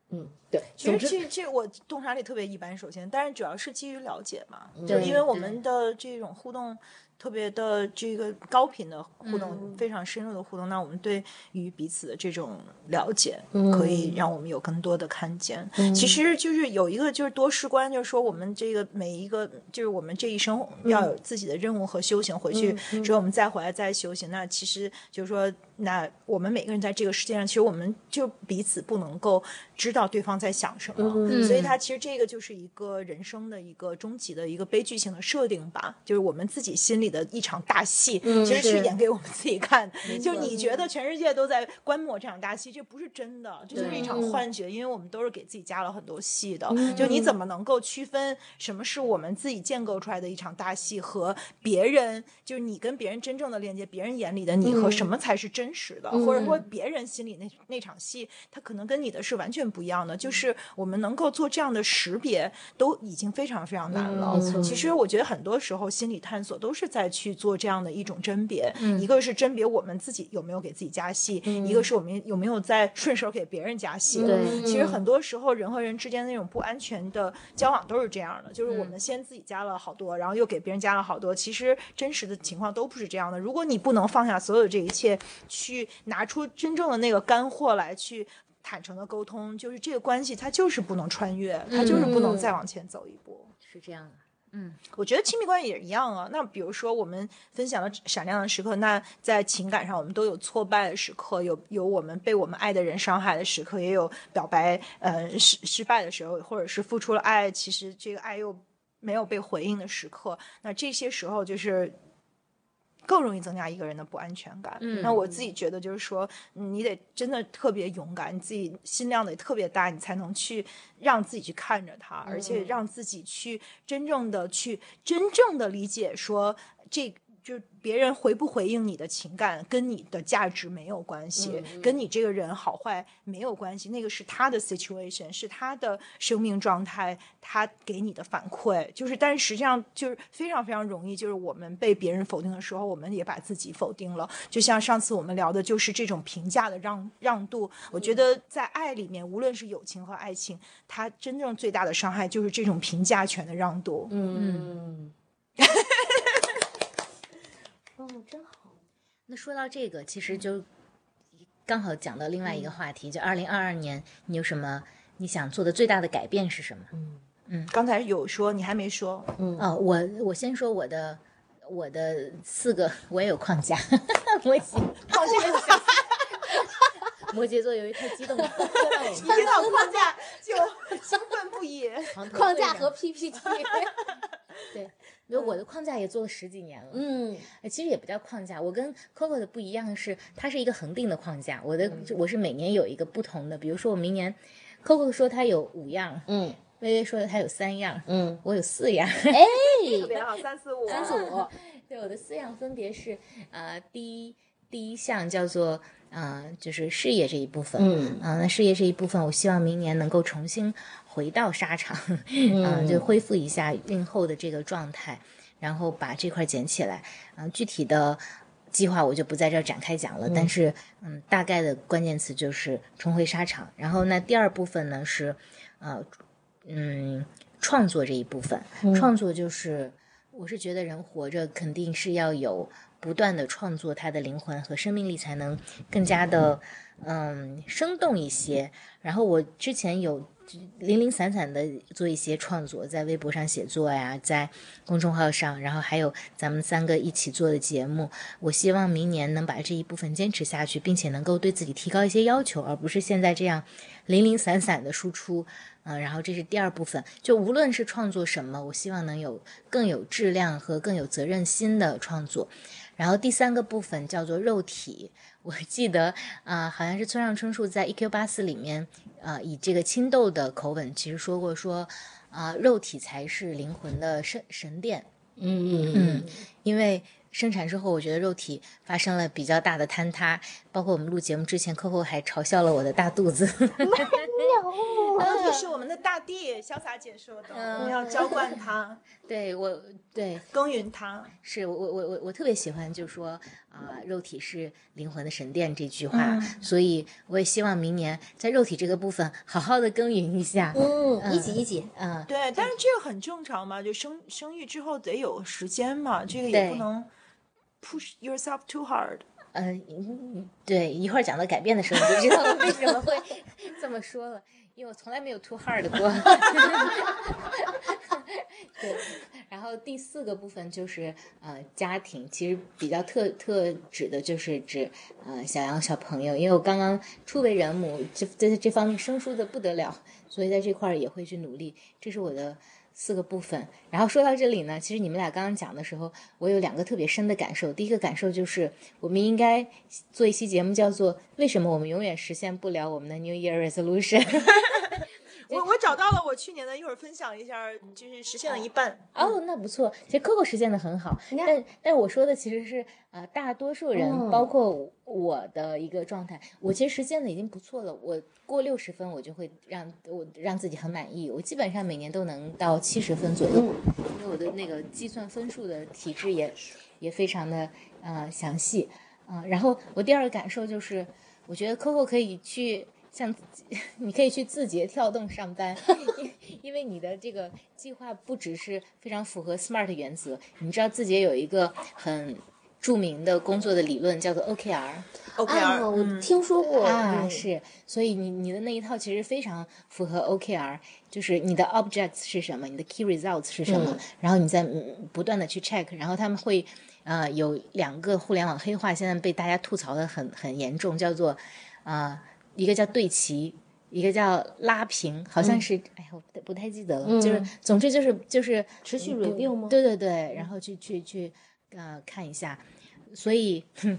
嗯对，其实这这我洞察力特别一般，首先，但是主要是基于了解嘛，因为我们的这种互动特别的这个高频的互动，嗯。非常深入的互动，那我们对于彼此的这种了解，嗯。可以让我们有更多的看见。其实就是有一个就是多事观，就是说我们这个每一个就是我们这一生要有自己的任务和修行，回去之后我们再回来再修行。那其实就是说，那我们每个人在这个世界上，其实我们就彼此不能够知道对方在想什么，所以它其实这个就是一个人生的一个终极的一个悲剧性的设定吧，就是我们自己心里的一场大戏，其实是是演给我们自己看。就你觉得全世界都在观摩这场大戏，这不是真的，这就是一场幻觉，因为我们都是给自己加了很多戏的。就你怎么能够区分什么是我们自己建构出来的一场大戏和别人，就是你跟别人真正的链接，别人眼里的你和什么才是真实的，或者说别人心里那那场戏，他可能跟你的是完全不一样的。就是我们能够做这样的识别，都已经非常非常难了。其实我觉得很多时候心理探索都是在去做这样的一种甄别，一个是甄别我们自己有没有给自己加戏，一个是我们有没有在顺手给别人加戏。对。其实很多时候人和人之间那种不安全的交往都是这样的，就是我们先自己加了好多，然后又给别人加了好多，其实真实的情况都不是这样的。如果你不能放下所有这一切，去拿出真正的那个干货来去。坦诚的沟通，就是这个关系，它就是不能穿越，它就是不能再往前走一步。是这样的。嗯我觉得亲密关系也一样啊。那比如说我们分享了闪亮的时刻，那在情感上我们都有挫败的时刻，有有我们被我们爱的人伤害的时刻，也有表白呃失失败的时候，或者是付出了爱，其实这个爱又没有被回应的时刻。那这些时候就是。更容易增加一个人的不安全感。嗯那我自己觉得就是说，嗯你得真的特别勇敢，你自己心量得特别大，你才能去让自己去看着他，而且让自己去真正的去真正的理解说这。就别人回不回应你的情感，跟你的价值没有关系，跟你这个人好坏没有关系。那个是他的 situation，是他的生命状态，他给你的反馈。就是，但是实际上就是非常非常容易，就是我们被别人否定的时候，我们也把自己否定了。就像上次我们聊的，就是这种评价的让让渡。我觉得在爱里面，无论是友情和爱情，它真正最大的伤害就是这种评价权的让渡。嗯，哦，真好。那说到这个，其实就刚好讲到另外一个话题，就二零二二年，你有什么你想做的最大的改变是什么？嗯刚才有说，你还没说，嗯哦，我我先说我的我的四个，我也有框架，摩羯 放心。摩羯座由于太激动了，一到框架就兴奋不已。框架和 PPT，对，因为我的框架也做了十几年了，嗯呃其实也不叫框架，我跟 Coco 的不一样是，它是一个恒定的框架。我的、我是每年有一个不同的，比如说我明年，Coco 说他有五样，嗯微微说的他有三样，嗯，我有四样。哎特别好，三四五，三四五，对，我的四样分别是，呃，第一第一项叫做，呃，就是事业这一部分，嗯啊、那事业这一部分，我希望明年能够重新回到沙场，嗯、就恢复一下孕后的这个状态，然后把这块捡起来，嗯、具体的。计划我就不在这儿展开讲了，但是嗯，大概的关键词就是重回沙场。然后那第二部分呢是，呃，嗯，创作这一部分，创作就是我是觉得人活着肯定是要有不断的创作，他的灵魂和生命力才能更加的嗯生动一些。然后我之前有零零散散的做一些创作，在微博上写作呀，在公众号上，然后还有咱们三个一起做的节目。我希望明年能把这一部分坚持下去，并且能够对自己提高一些要求，而不是现在这样零零散散的输出。嗯，然后这是第二部分，就无论是创作什么，我希望能有更有质量和更有责任心的创作。然后第三个部分叫做肉体，我记得啊、好像是村上春树在《E.Q. 八四》里面，啊，以这个青豆的口吻，其实说过说，啊、肉体才是灵魂的神神殿。嗯嗯嗯，因为生产之后，我觉得肉体发生了比较大的坍塌，包括我们录节目之前，Coco 还嘲笑了我的大肚子。肉体是我们的大地，潇洒姐说的，我们要浇灌它，对我，对，耕耘它。是我我我我我特别喜欢，就是说啊、肉体是灵魂的神殿这句话，所以我也希望明年在肉体这个部分好好的耕耘一下。嗯，一级一级，嗯，对，但是这个很正常嘛，就生生育之后得有时间嘛，这个也不能 push yourself too hard。呃，嗯对，一会儿讲到改变的时候，你就知道我为什么会 这么说了，因为我从来没有 too hard 过。对，然后第四个部分就是呃家庭，其实比较特特指的就是指呃小羊小朋友，因为我刚刚初为人母，这在这方面生疏的不得了，所以在这块儿也会去努力，这是我的。四个部分，然后说到这里呢，其实你们俩刚刚讲的时候，我有两个特别深的感受。第一个感受就是，我们应该做一期节目，叫做“为什么我们永远实现不了我们的 New Year Resolution”。我我找到了我去年的，一会儿分享一下，就是实现了一半。哦，那不错，其实 Coco 实现的很好，但但我说的其实是呃，大多数人，嗯包括我的一个状态，我其实实现的已经不错了。我过六十分，我就会让我让自己很满意。我基本上每年都能到七十分左右，因为我的那个计算分数的体制也也非常的呃详细啊、然后我第二个感受就是，我觉得 Coco 可以去。像 你可以去字节跳动上班，因因为你的这个计划不只是非常符合 SMART 原则，你知道字节有一个很著名的工作的理论叫做 OKR。OKR，、啊，我嗯听说过啊，嗯是，所以你你的那一套其实非常符合 OKR，就是你的 objects 是什么，你的 key results 是什么，然后你再嗯不断的去 check，然后他们会呃有两个互联网黑话，现在被大家吐槽的很很严重，叫做啊、呃一个叫对齐。一个叫拉平，好像是，哎呀，我不太不太记得了，就是，总之就是就是持续不 review 吗对对对，然后去去去，呃，看一下，所以，哼，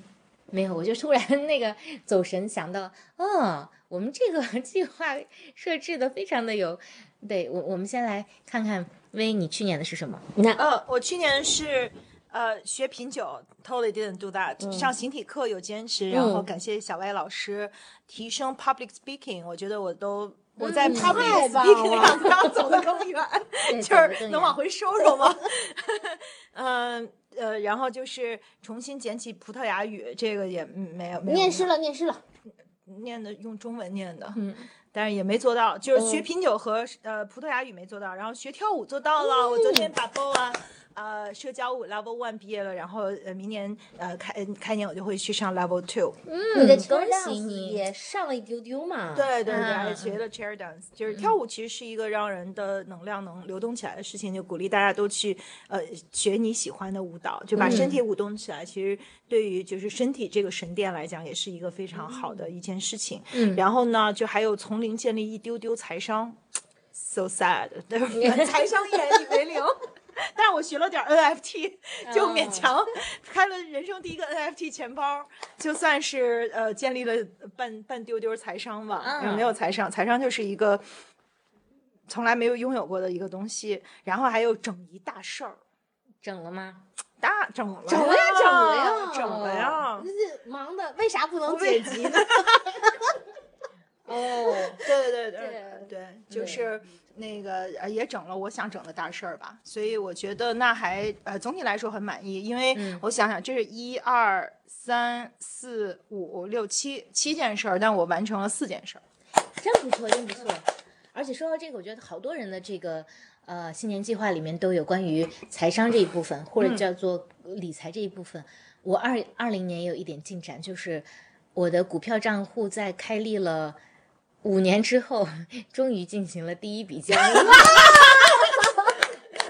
没有，我就突然那个走神，想到，哦，我们这个 计划设置的非常的有，对我，我们先来看看薇，你去年的是什么？你看，呃，我去年是呃学品酒，totally didn't do that、上形体课有坚持，然后感谢小歪老师提升 public speaking，我觉得我都。我在 public speaking 上要走得更远，就是能往回收收吗？嗯呃，然后就是重新捡起葡萄牙语，这个也嗯没有没有念诗了，念诗了，念的用中文念的，嗯，但是也没做到，就是学嗯。品酒和、呃葡萄牙语没做到，然后学跳舞做到了。我昨天把 BO 啊呃社交舞 Level One 毕业了，然后呃明年呃开开年我就会去上 Level Two。你的嗯恭喜你也上了一丢丢嘛，对对对，啊还学了 chair dance，就是跳舞其实是一个让人的能量能流动起来的事情，就鼓励大家都去呃学你喜欢的舞蹈，就把身体舞动起来。其实对于就是身体这个神殿来讲，也是一个非常好的一件事情。嗯然后呢，就还有从零建立一丢丢财商，so sad，对吧？财商一点为零。但是我学了点 NFT，就勉强开了人生第一个 NFT 钱包，就算是呃建立了半半丢丢财商吧。嗯没有财商，财商就是一个从来没有拥有过的一个东西。然后还有整一大事儿，整了吗？大整了，整了呀，整了呀，整了呀。这忙的为啥不能为剪辑呢？哦，对对对对对对，就是那个呃也整了我想整的大事儿吧，所以我觉得那还呃总体来说很满意，因为嗯我想想这是一二三四五六七七件事儿，但我完成了四件事儿。真不错，真不错。而且说到这个，我觉得好多人的这个呃新年计划里面都有关于财商这一部分，或者叫做理财这一部分。我二二零年也有一点进展，就是我的股票账户在开立了五年之后，终于进行了第一笔交易。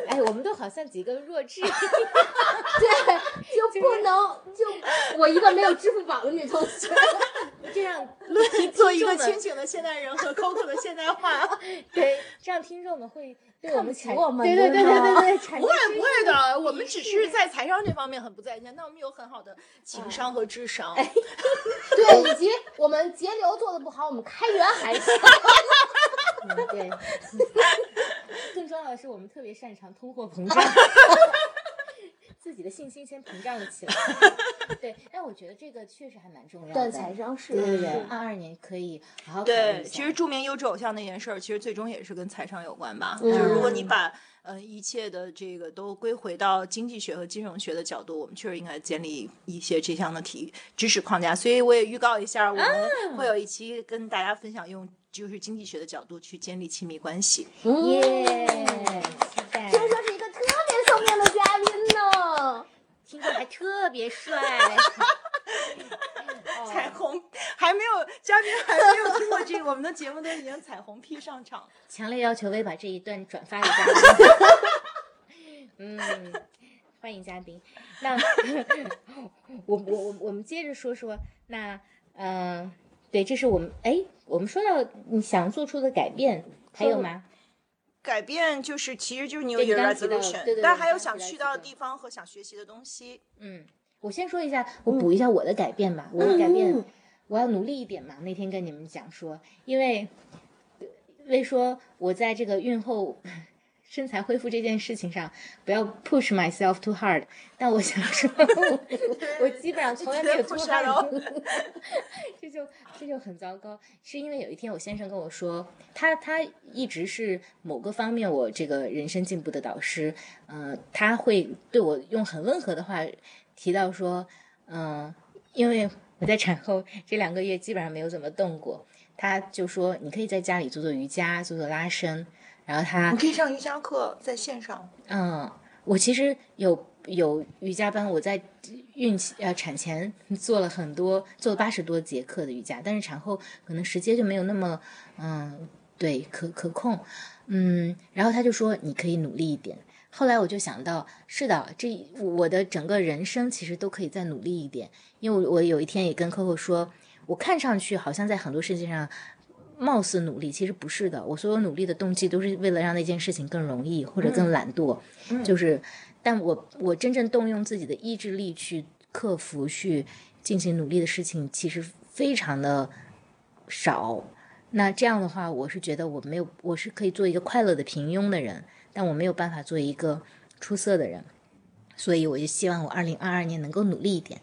哎，我们都好像几个弱智。对，就不能就我一个没有支付宝的女同学，这样 做一个清醒的现代人和 Coco 的现代化，对，这样听众们会对我们产我们对对对对对对，产不会生不会的，我们只是在财商这方面很不在线，但我们有很好的情商和智商。对，以及我们节流做的不好，我们开源还行。嗯，对。更重要的是，我们特别擅长通货膨胀。自己的信心先膨胀了起来。对，但我觉得这个确实还蛮重要的。对财商是对对二二年可以对，其实著名优质偶像那件事儿，其实最终也是跟财商有关吧。嗯就是如果你把呃一切的这个都归回到经济学和金融学的角度，我们确实应该建立一些这项的体知识框架。所以我也预告一下，我们会有一期跟大家分享用就是经济学的角度去建立亲密关系。耶，待。听说是一个特别聪明的嘉宾呢。听说还特别帅。彩虹还没有嘉宾还没有听过这个，我们的节目都已经彩虹屁上场。强烈要求微把这一段转发给嘉宾。嗯，欢迎嘉宾。那 我我我我们接着说说，那嗯、呃对，这是我们哎，我们说到你想做出的改变，还有吗？改变就是，其实就是你对对但还有想去到的地方和想学习的东西。嗯，我先说一下，我补一下我的改变吧。我的改变，嗯我要努力一点嘛。那天跟你们讲说，因为为说我在这个孕后身材恢复这件事情上，不要 push myself too hard。但我想说，我我基本上从来没有是啊 hard，这就这就很糟糕。是因为有一天我先生跟我说，他他一直是某个方面我这个人生进步的导师，呃，他会对我用很温和的话提到说，嗯、因为我在产后这两个月基本上没有怎么动过，他就说你可以在家里做做瑜伽，做做拉伸，然后他你可以上瑜伽课，在线上。嗯，我其实有有瑜伽班，我在孕期呃产前做了很多，做了八十多节课的瑜伽，但是产后可能时间就没有那么嗯对可可控，嗯，然后他就说你可以努力一点。后来我就想到，是的，这我的整个人生其实都可以再努力一点，因为我我有一天也跟 Coco 说，我看上去好像在很多事情上貌似努力，其实不是的。我所有努力的动机都是为了让那件事情更容易或者更懒惰，就是，但我我真正动用自己的意志力去克服、去进行努力的事情，其实非常的少。那这样的话，我是觉得我没有，我是可以做一个快乐的平庸的人，但我没有办法做一个出色的人。所以我就希望我二零二二年能够努力一点，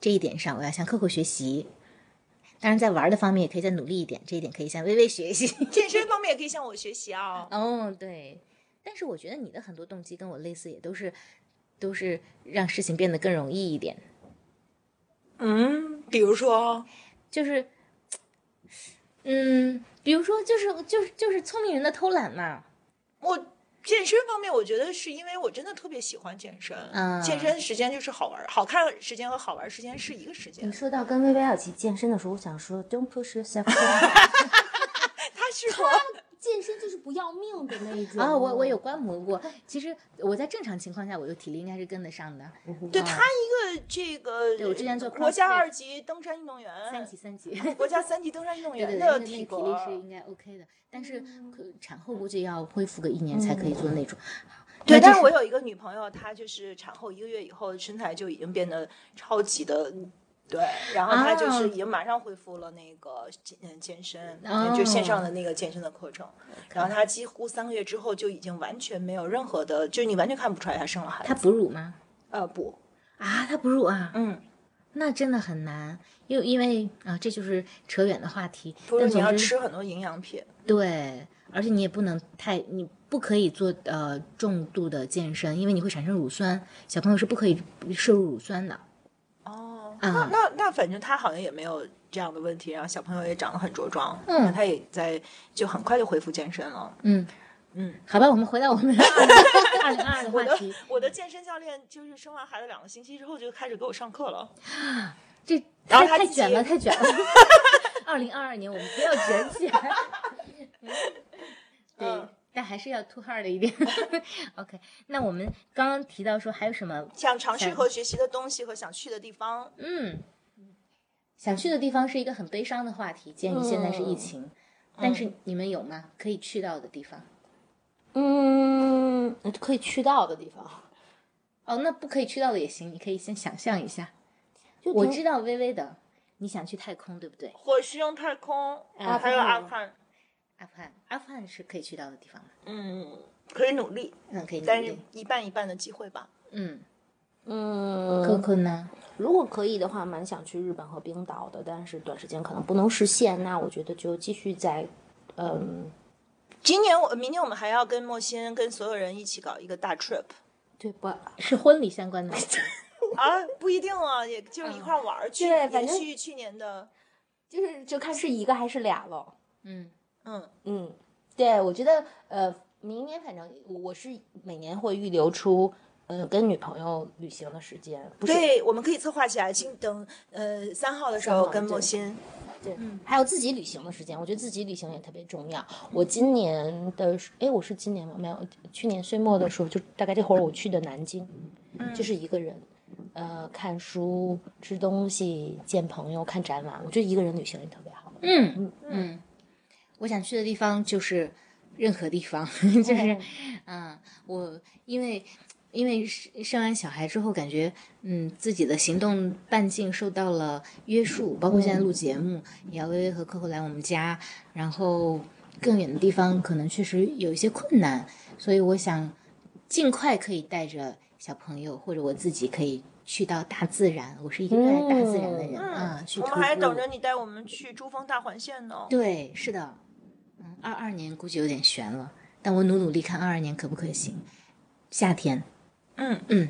这一点上我要向 Coco 学习。当然，在玩的方面也可以再努力一点，这一点可以向微微学习。健身方面也可以向我学习啊。哦，对，但是我觉得你的很多动机跟我类似，也都是都是让事情变得更容易一点，嗯，比如说，就是，嗯，比如说就是就是就是聪明人的偷懒嘛，我健身方面，我觉得是因为我真的特别喜欢健身。嗯健身时间就是好玩，好看时间和好玩时间是一个时间你。说到跟薇薇要一起健身的时候，我想说，Don't push yourself。他是 说，健身就是不要命的那一种。啊，我我有观摩过，其实我在正常情况下，我的体力应该是跟得上的，对他一个这个，对我之前做国家二级登山运动员，三级三级。国家三级登山运动员的那个体力。是应该 OK 的，但是可产后估计要恢复个一年才可以做那种。对，但是我有一个女朋友，她就是产后一个月以后身材就已经变得超级的。对，然后她就是啊已经马上恢复了那个健嗯健身，哦就线上的那个健身的课程。然后她几乎三个月之后就已经完全没有任何的，就你完全看不出来她生了孩子。她哺乳吗？呃不，啊，她哺乳啊，嗯，那真的很难，因为因为啊，这就是扯远的话题。不是你要吃很多营养品。对，而且你也不能太，你不可以做呃重度的健身，因为你会产生乳酸，小朋友是不可以摄入乳酸的。那那那反正他好像也没有这样的问题，然后小朋友也长得很茁壮，嗯那她也在就很快就恢复健身了。嗯嗯，好吧，我们回到我们二零二二的话题。我的健身教练就是生完孩子两个星期之后就开始给我上课了。这太太卷了，太卷了。二零二二年我们不要卷起来。嗯对嗯，但还是要 too hard 一点。OK，那我们刚刚提到说还有什么？想尝试和学习的东西和想去的地方，嗯，想去的地方是一个很悲伤的话题。鉴于现在是疫情，但是你们有吗？可以去到的地方？嗯，可以去到的地方。哦，那不可以去到的也行，你可以先想象一下。我就我知道微微的，你想去太空，对不对？火星、太空，啊还有阿富汗，阿富汗，阿富汗是可以去到的地方吗？嗯，可以努力，嗯，可以努但是。一半一半的机会吧。嗯，嗯，Coco 呢？如果可以的话，蛮想去日本和冰岛的，但是短时间可能不能实现。那我觉得就继续在，嗯，今年我明年我们还要跟莫欣跟所有人一起搞一个大 trip 对不？是婚礼相关的吗？啊，不一定啊，也就是一块玩儿去，对反正延续去年的，就是就看是一个还是俩了。嗯，嗯，嗯，对，我觉得呃，明年反正我我是每年会预留出呃跟女朋友旅行的时间，不是对，我们可以策划起来，今等呃三号的时候跟莫欣，对，还有自己旅行的时间，我觉得自己旅行也特别重要。我今年的，哎，我是今年吗？没有，去年岁末的时候，就大概这会儿我去的南京，就是一个人，呃，看书、吃东西、见朋友、看展览，我觉得一个人旅行也特别好。嗯嗯，我想去的地方就是任何地方，就是嗯，我因为因为生生完小孩之后，感觉嗯自己的行动半径受到了约束，包括现在录节目，也要微微和 Coco 来我们家，然后更远的地方可能确实有一些困难，所以我想尽快可以带着小朋友或者我自己可以。去到大自然，我是一个热爱大自然的人、啊。我们还等着你带我们去珠峰大环线呢。对，是的，嗯，二二年估计有点悬了，但我努努力看二二年可不可行。夏天，嗯嗯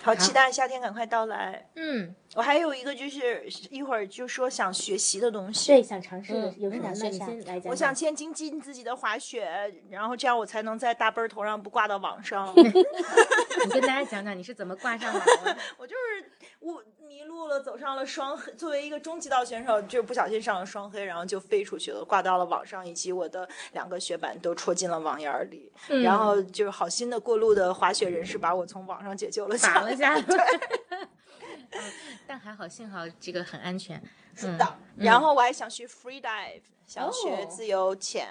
好期待夏天赶快到来。嗯，我还有一个就是一会儿就说想学习的东西，对，想尝试的嗯有什么？那你想先来讲。我想先精进自己的滑雪，然后这样我才能在大奔头上不挂到网上。你跟大家讲讲你是怎么挂上网的。我就是上了双黑。作为一个中级道选手，就是不小心上了双黑，然后就飞出去了，挂到了网上，以及我的两个雪板都戳进了网眼儿里。嗯然后就是好心的过路的滑雪人士把我从网上解救了下来。打了下来。嗯但还好，幸好这个很安全。是的，然后我还想学 free dive，想学哦自由潜。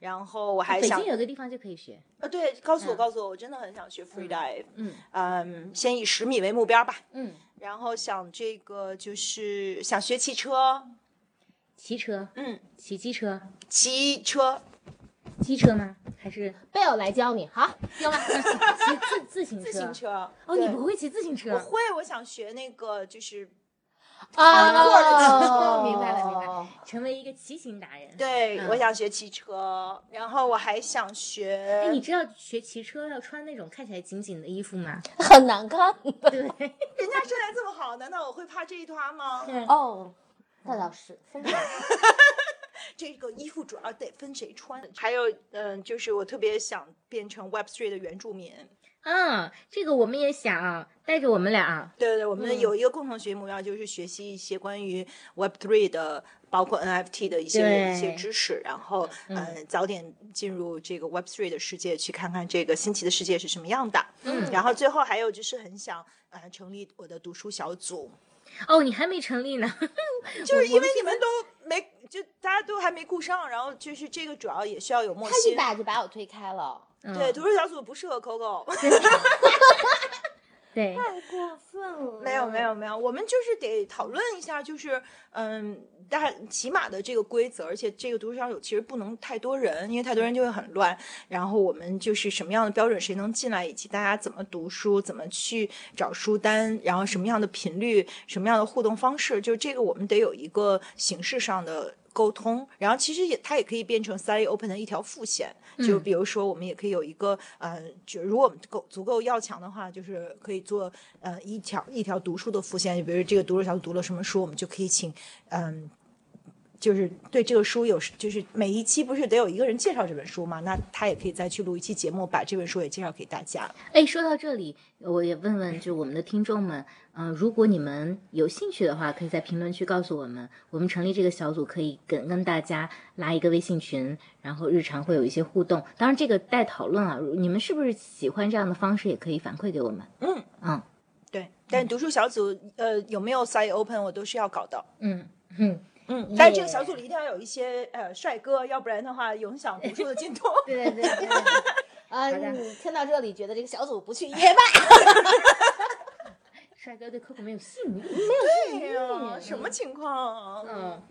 然后我还想北想京有个地方就可以学。呃，对，告诉我，嗯告诉我，我真的很想学 free dive。嗯嗯，先以十米为目标吧。嗯，然后想这个就是想学骑车，骑车，嗯，骑机车，骑车，机车吗？还是贝尔来教你，好，用吧。骑自 自行车？自行车。哦，你不会骑自行车？我会，我想学那个就是啊明白了明白了成为一个骑行达人。对，嗯我想学骑车，然后我还想学。哎，你知道学骑车要穿那种看起来紧紧的衣服吗？很难看。对，人家身材这么好，难道我会怕这一团吗？哦，那倒是。这个衣服主要得分谁穿。还有，嗯、就是我特别想变成 Web Three 的原住民。啊，这个我们也想带着我们俩。对对对，我们嗯。有一个共同学习目标，就是学习一些关于 Web Three 的，包括 NFT 的一些一些知识，然后嗯、呃早点进入这个 Web Three 的世界，去看看这个新奇的世界是什么样的。嗯。然后最后还有就是很想呃成立我的读书小组，哦，你还没成立呢。就是因为你们都没就大家都还没顾上，然后就是这个主要也需要有默契他一。把就把我推开了，嗯对，读书小组不适合 Coco。对，太过分了。没有没有没有，我们就是得讨论一下，就是嗯，大起码的这个规则，而且这个读书小组其实不能太多人，因为太多人就会很乱。然后我们就是什么样的标准谁能进来，以及大家怎么读书，怎么去找书单，然后什么样的频率，什么样的互动方式，就这个我们得有一个形式上的。沟通，然后其实也它也可以变成 Study Open 的一条副线，就比如说我们也可以有一个呃，就如果我们够足够要强的话，就是可以做呃一条一条读书的副线，就比如这个读书小组读了什么书，我们就可以请嗯。就是对这个书有，就是每一期不是得有一个人介绍这本书吗？那他也可以再去录一期节目，把这本书也介绍给大家。哎，说到这里，我也问问就我们的听众们，嗯、如果你们有兴趣的话，可以在评论区告诉我们，我们成立这个小组，可以跟跟大家拉一个微信群，然后日常会有一些互动。当然，这个待讨论啊，如你们是不是喜欢这样的方式，也可以反馈给我们。嗯嗯对，但读书小组呃有没有 Study Open 我都是要搞的。嗯嗯，嗯，但是这个小组里一定要有一些呃帅哥，要不然的话影响 读书的进度。对对对对。啊，你听到这里觉得这个小组不去 也罢。帅哥对 Coco 没有吸引力。对呀，什么情况？嗯，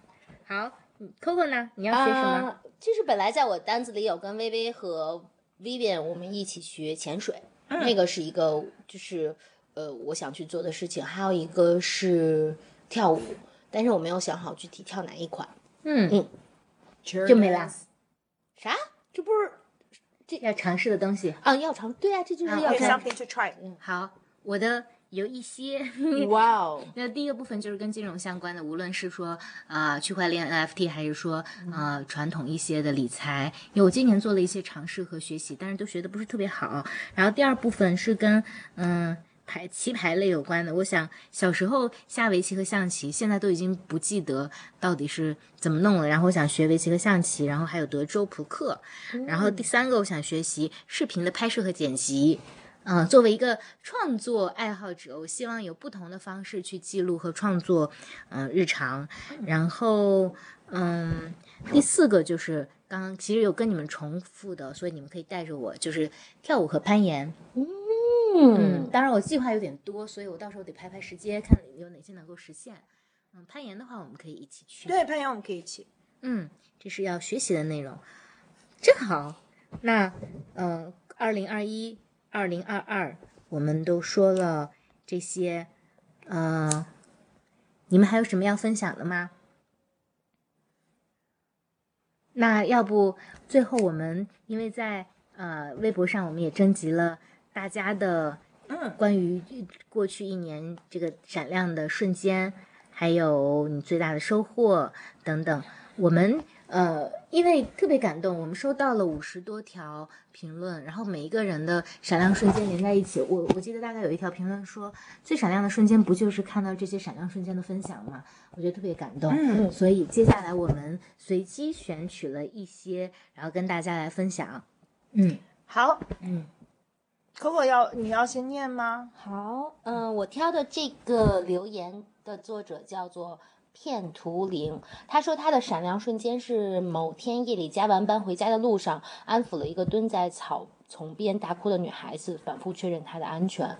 好嗯，Coco 呢？你要学什么？啊，就是本来在我单子里有跟微微和 Vivian 我们一起学潜水，那个是一个就是。呃我想去做的事情，还有一个是跳舞，但是我没有想好具体跳哪一款。嗯嗯就没了。啥？这不是这要尝试的东西。啊？要尝？对啊，这就是啊要尝。something to try。好，我的有一些。哇哦！那第一个部分就是跟金融相关的，无论是说啊、区块链 NFT，还是说呃传统一些的理财，因为我今年做了一些尝试和学习，但是都学的不是特别好。然后第二部分是跟嗯。牌棋牌类有关的，我想小时候下围棋和象棋，现在都已经不记得到底是怎么弄了。然后我想学围棋和象棋，然后还有德州扑克。然后第三个，我想学习视频的拍摄和剪辑。嗯，作为一个创作爱好者，我希望有不同的方式去记录和创作，嗯、日常。然后，嗯，第四个就是刚刚其实有跟你们重复的，所以你们可以带着我，就是跳舞和攀岩。嗯，当然我计划有点多，所以我到时候得排排时间，看有哪些能够实现。嗯，攀岩的话，我们可以一起去。对，攀岩我们可以一起。嗯，这是要学习的内容，正好。那嗯，二零二一、二零二二，我们都说了这些，呃，你们还有什么要分享的吗？那要不最后我们因为在呃微博上我们也征集了大家的嗯关于过去一年这个闪亮的瞬间，还有你最大的收获等等。我们呃，因为特别感动，我们收到了五十多条评论，然后每一个人的闪亮瞬间连在一起。我我记得大概有一条评论说，最闪亮的瞬间不就是看到这些闪亮瞬间的分享吗？我觉得特别感动。嗯所以接下来我们随机选取了一些，然后跟大家来分享。嗯好嗯，可可要你要先念吗？好，嗯、我挑的这个留言的作者叫做片图灵，他说他的闪亮瞬间是某天夜里加完班回家的路上，安抚了一个蹲在草丛边大哭的女孩子，反复确认她的安全。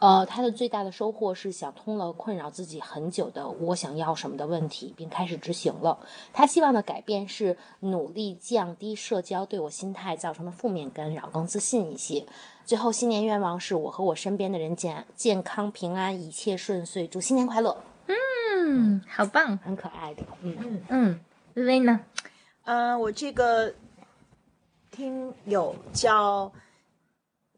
呃，他的最大的收获是想通了困扰自己很久的“我想要什么”的问题，并开始执行了。他希望的改变是努力降低社交对我心态造成的负面干扰，更自信一些。最后，新年愿望是我和我身边的人健健康平安，一切顺遂，祝新年快乐，嗯，好棒。很可爱的，嗯嗯，微微呢？呃、我这个听友叫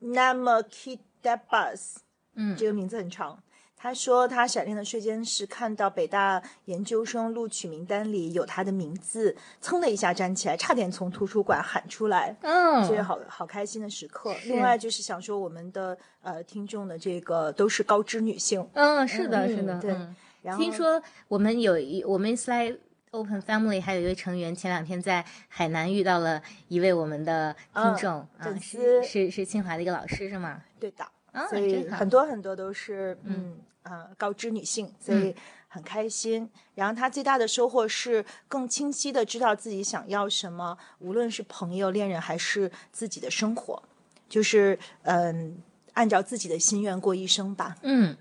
Namakidabas，嗯这个名字很长。他说他闪亮的瞬间是看到北大研究生录取名单里有他的名字，噌的一下站起来，差点从图书馆喊出来。嗯，这是好好开心的时刻。另外就是想说，我们的呃听众的这个都是高知女性，嗯，是的，嗯是的，对嗯然后听说我们有一我们 Slide Open Family 还有一位成员，前两天在海南遇到了一位我们的听众啊，粉是丝是是清华的一个老师是吗？对的，啊，所以很多很多都是嗯。呃高知女性，所以很开心。然后她最大的收获是更清晰的知道自己想要什么，无论是朋友、恋人还是自己的生活，就是嗯按照自己的心愿过一生吧。嗯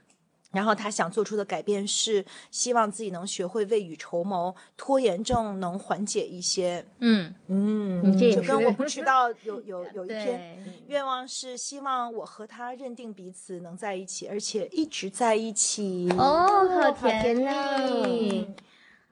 然后他想做出的改变是，希望自己能学会未雨绸缪，拖延症能缓解一些。嗯，嗯这跟我不知道有有 有一篇，愿望是希望我和他认定彼此能在一起，而且一直在一起。哦，好好甜呐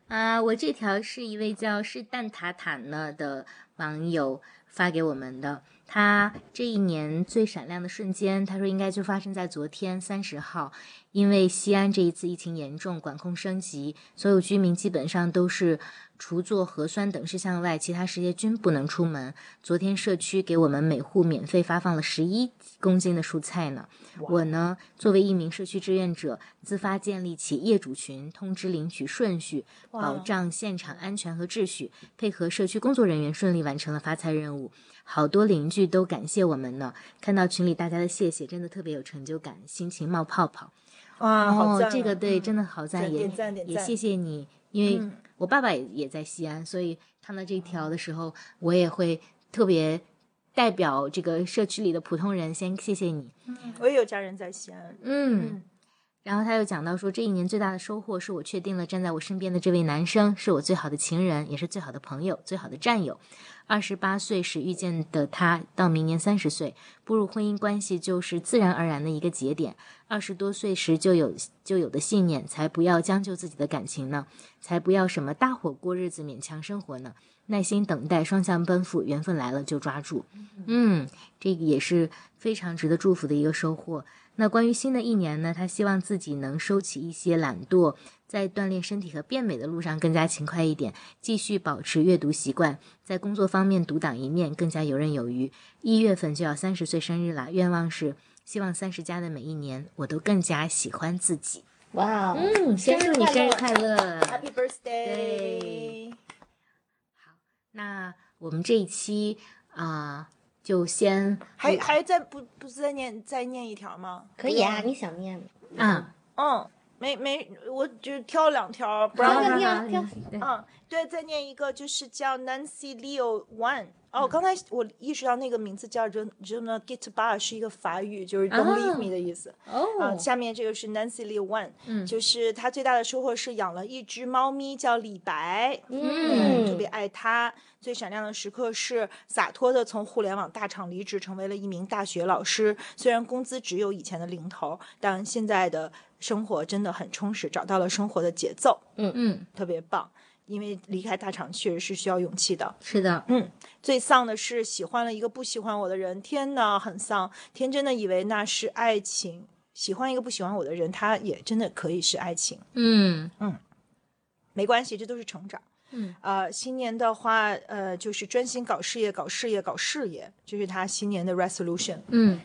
啊！我这条是一位叫是蛋塔塔呢的网友发给我们的。他这一年最闪亮的瞬间，他说应该就发生在昨天三十号，因为西安这一次疫情严重，管控升级，所有居民基本上都是除做核酸等事项外，其他时间均不能出门。昨天社区给我们每户免费发放了十一公斤的蔬菜呢。我呢，作为一名社区志愿者，自发建立起业主群，通知领取顺序，保障现场安全和秩序，配合社区工作人员顺利完成了发菜任务。好多邻居都感谢我们呢，看到群里大家的谢谢，真的特别有成就感，心情冒泡泡。哇，好哦赞啊！，这个对，嗯真的好赞，也也赞谢谢你，因为嗯我爸爸也也在西安，所以看到这一条的时候，我也会特别代表这个社区里的普通人先谢谢你。我也有家人在西安。嗯，然后他又讲到说，这一年最大的收获是我确定了站在我身边的这位男生是我最好的情人，也是最好的朋友、最好的战友。二十八岁时遇见的他，到明年三十岁步入婚姻关系就是自然而然的一个节点。二十多岁时就有就有的信念，才不要将就自己的感情呢，才不要什么搭伙过日子、勉强生活呢。耐心等待，双向奔赴，缘分来了就抓住。嗯，这个也是非常值得祝福的一个收获。那关于新的一年呢，他希望自己能收起一些懒惰，在锻炼身体和变美的路上更加勤快一点，继续保持阅读习惯，在工作方面独当一面，更加游刃有余。一月份就要三十岁生日了，愿望是希望三十加的每一年，我都更加喜欢自己。哇哦，嗯，先祝你生日快乐，Happy birthday！好，那我们这一期啊。就先还还在不不是再念再念一条吗？可以啊，你想念啊？嗯，没没，我就挑两条，不让挑挑。嗯，对，再念一个，就是叫 Nancy Leo One。哦，刚才我意识到那个名字叫 Je ne quitte pas，是一个法语，就是 Don't leave me 的意思。哦。啊，下面这个是 Nancy Lee One，嗯，就是他最大的收获是养了一只猫咪，叫李白，嗯，特别爱它。最闪亮的时刻是洒脱的从互联网大厂离职，成为了一名大学老师。虽然工资只有以前的零头，但现在的生活真的很充实，找到了生活的节奏。嗯嗯，特别棒。因为离开大厂确实是需要勇气的。是的，嗯，最丧的是喜欢了一个不喜欢我的人，天呐，很丧。天真的以为那是爱情，喜欢一个不喜欢我的人，他也真的可以是爱情。嗯嗯，没关系，这都是成长。嗯，呃，新年的话，呃，就是专心搞事业，搞事业，搞事业，这是他新年的 resolution。嗯，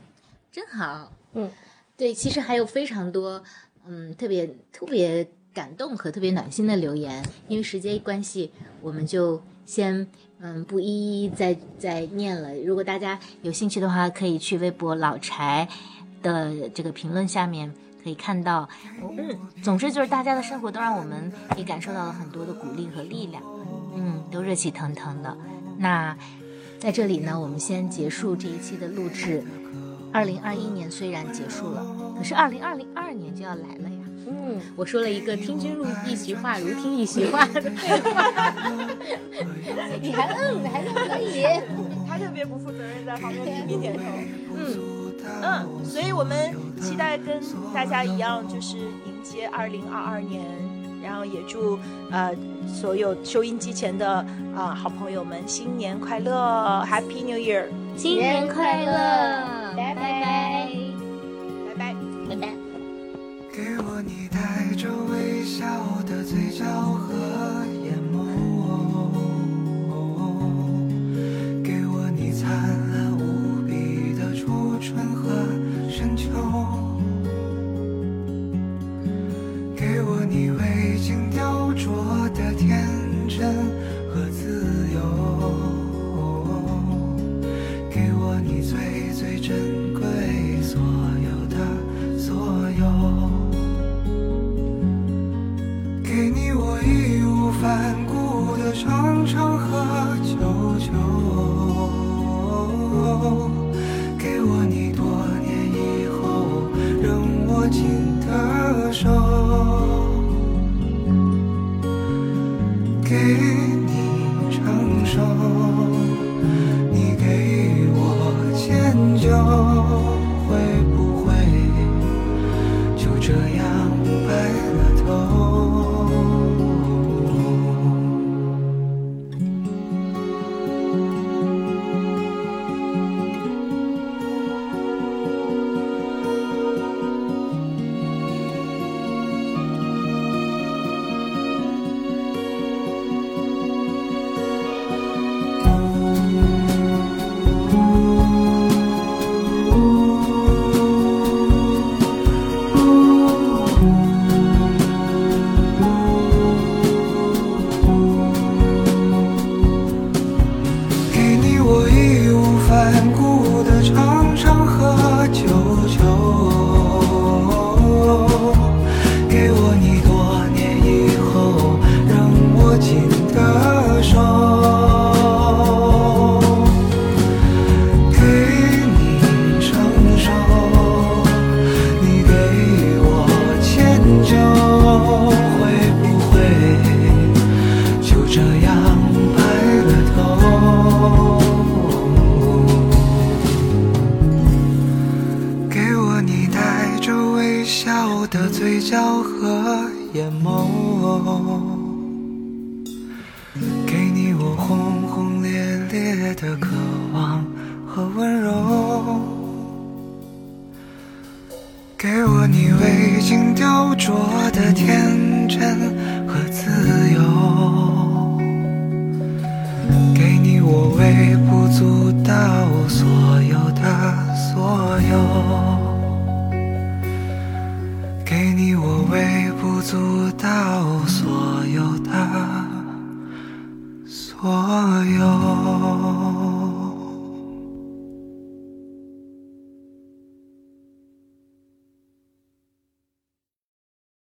真好。嗯，对，其实还有非常多，嗯，特别特别。感动和特别暖心的留言，因为时间关系，我们就先嗯不一一再再念了。如果大家有兴趣的话，可以去微博老柴的这个评论下面可以看到。嗯，总之就是大家的生活都让我们也感受到了很多的鼓励和力量，嗯，都热气腾腾的。那在这里呢，我们先结束这一期的录制。二零二一年虽然结束了，可是二零二零二年就要来了呀。嗯，我说了一个“听君入一席话，如听一席话”的废话，你还嗯，还可以。他特别不负责任，在旁边频频点头。嗯。嗯，所以我们期待跟大家一样，就是迎接二零二二年，然后也祝呃所有收音机前的啊好朋友们新年快乐，Happy New Year，新年快乐，拜拜，拜你带着微笑的嘴角和眼眸，给我你灿烂无比的初春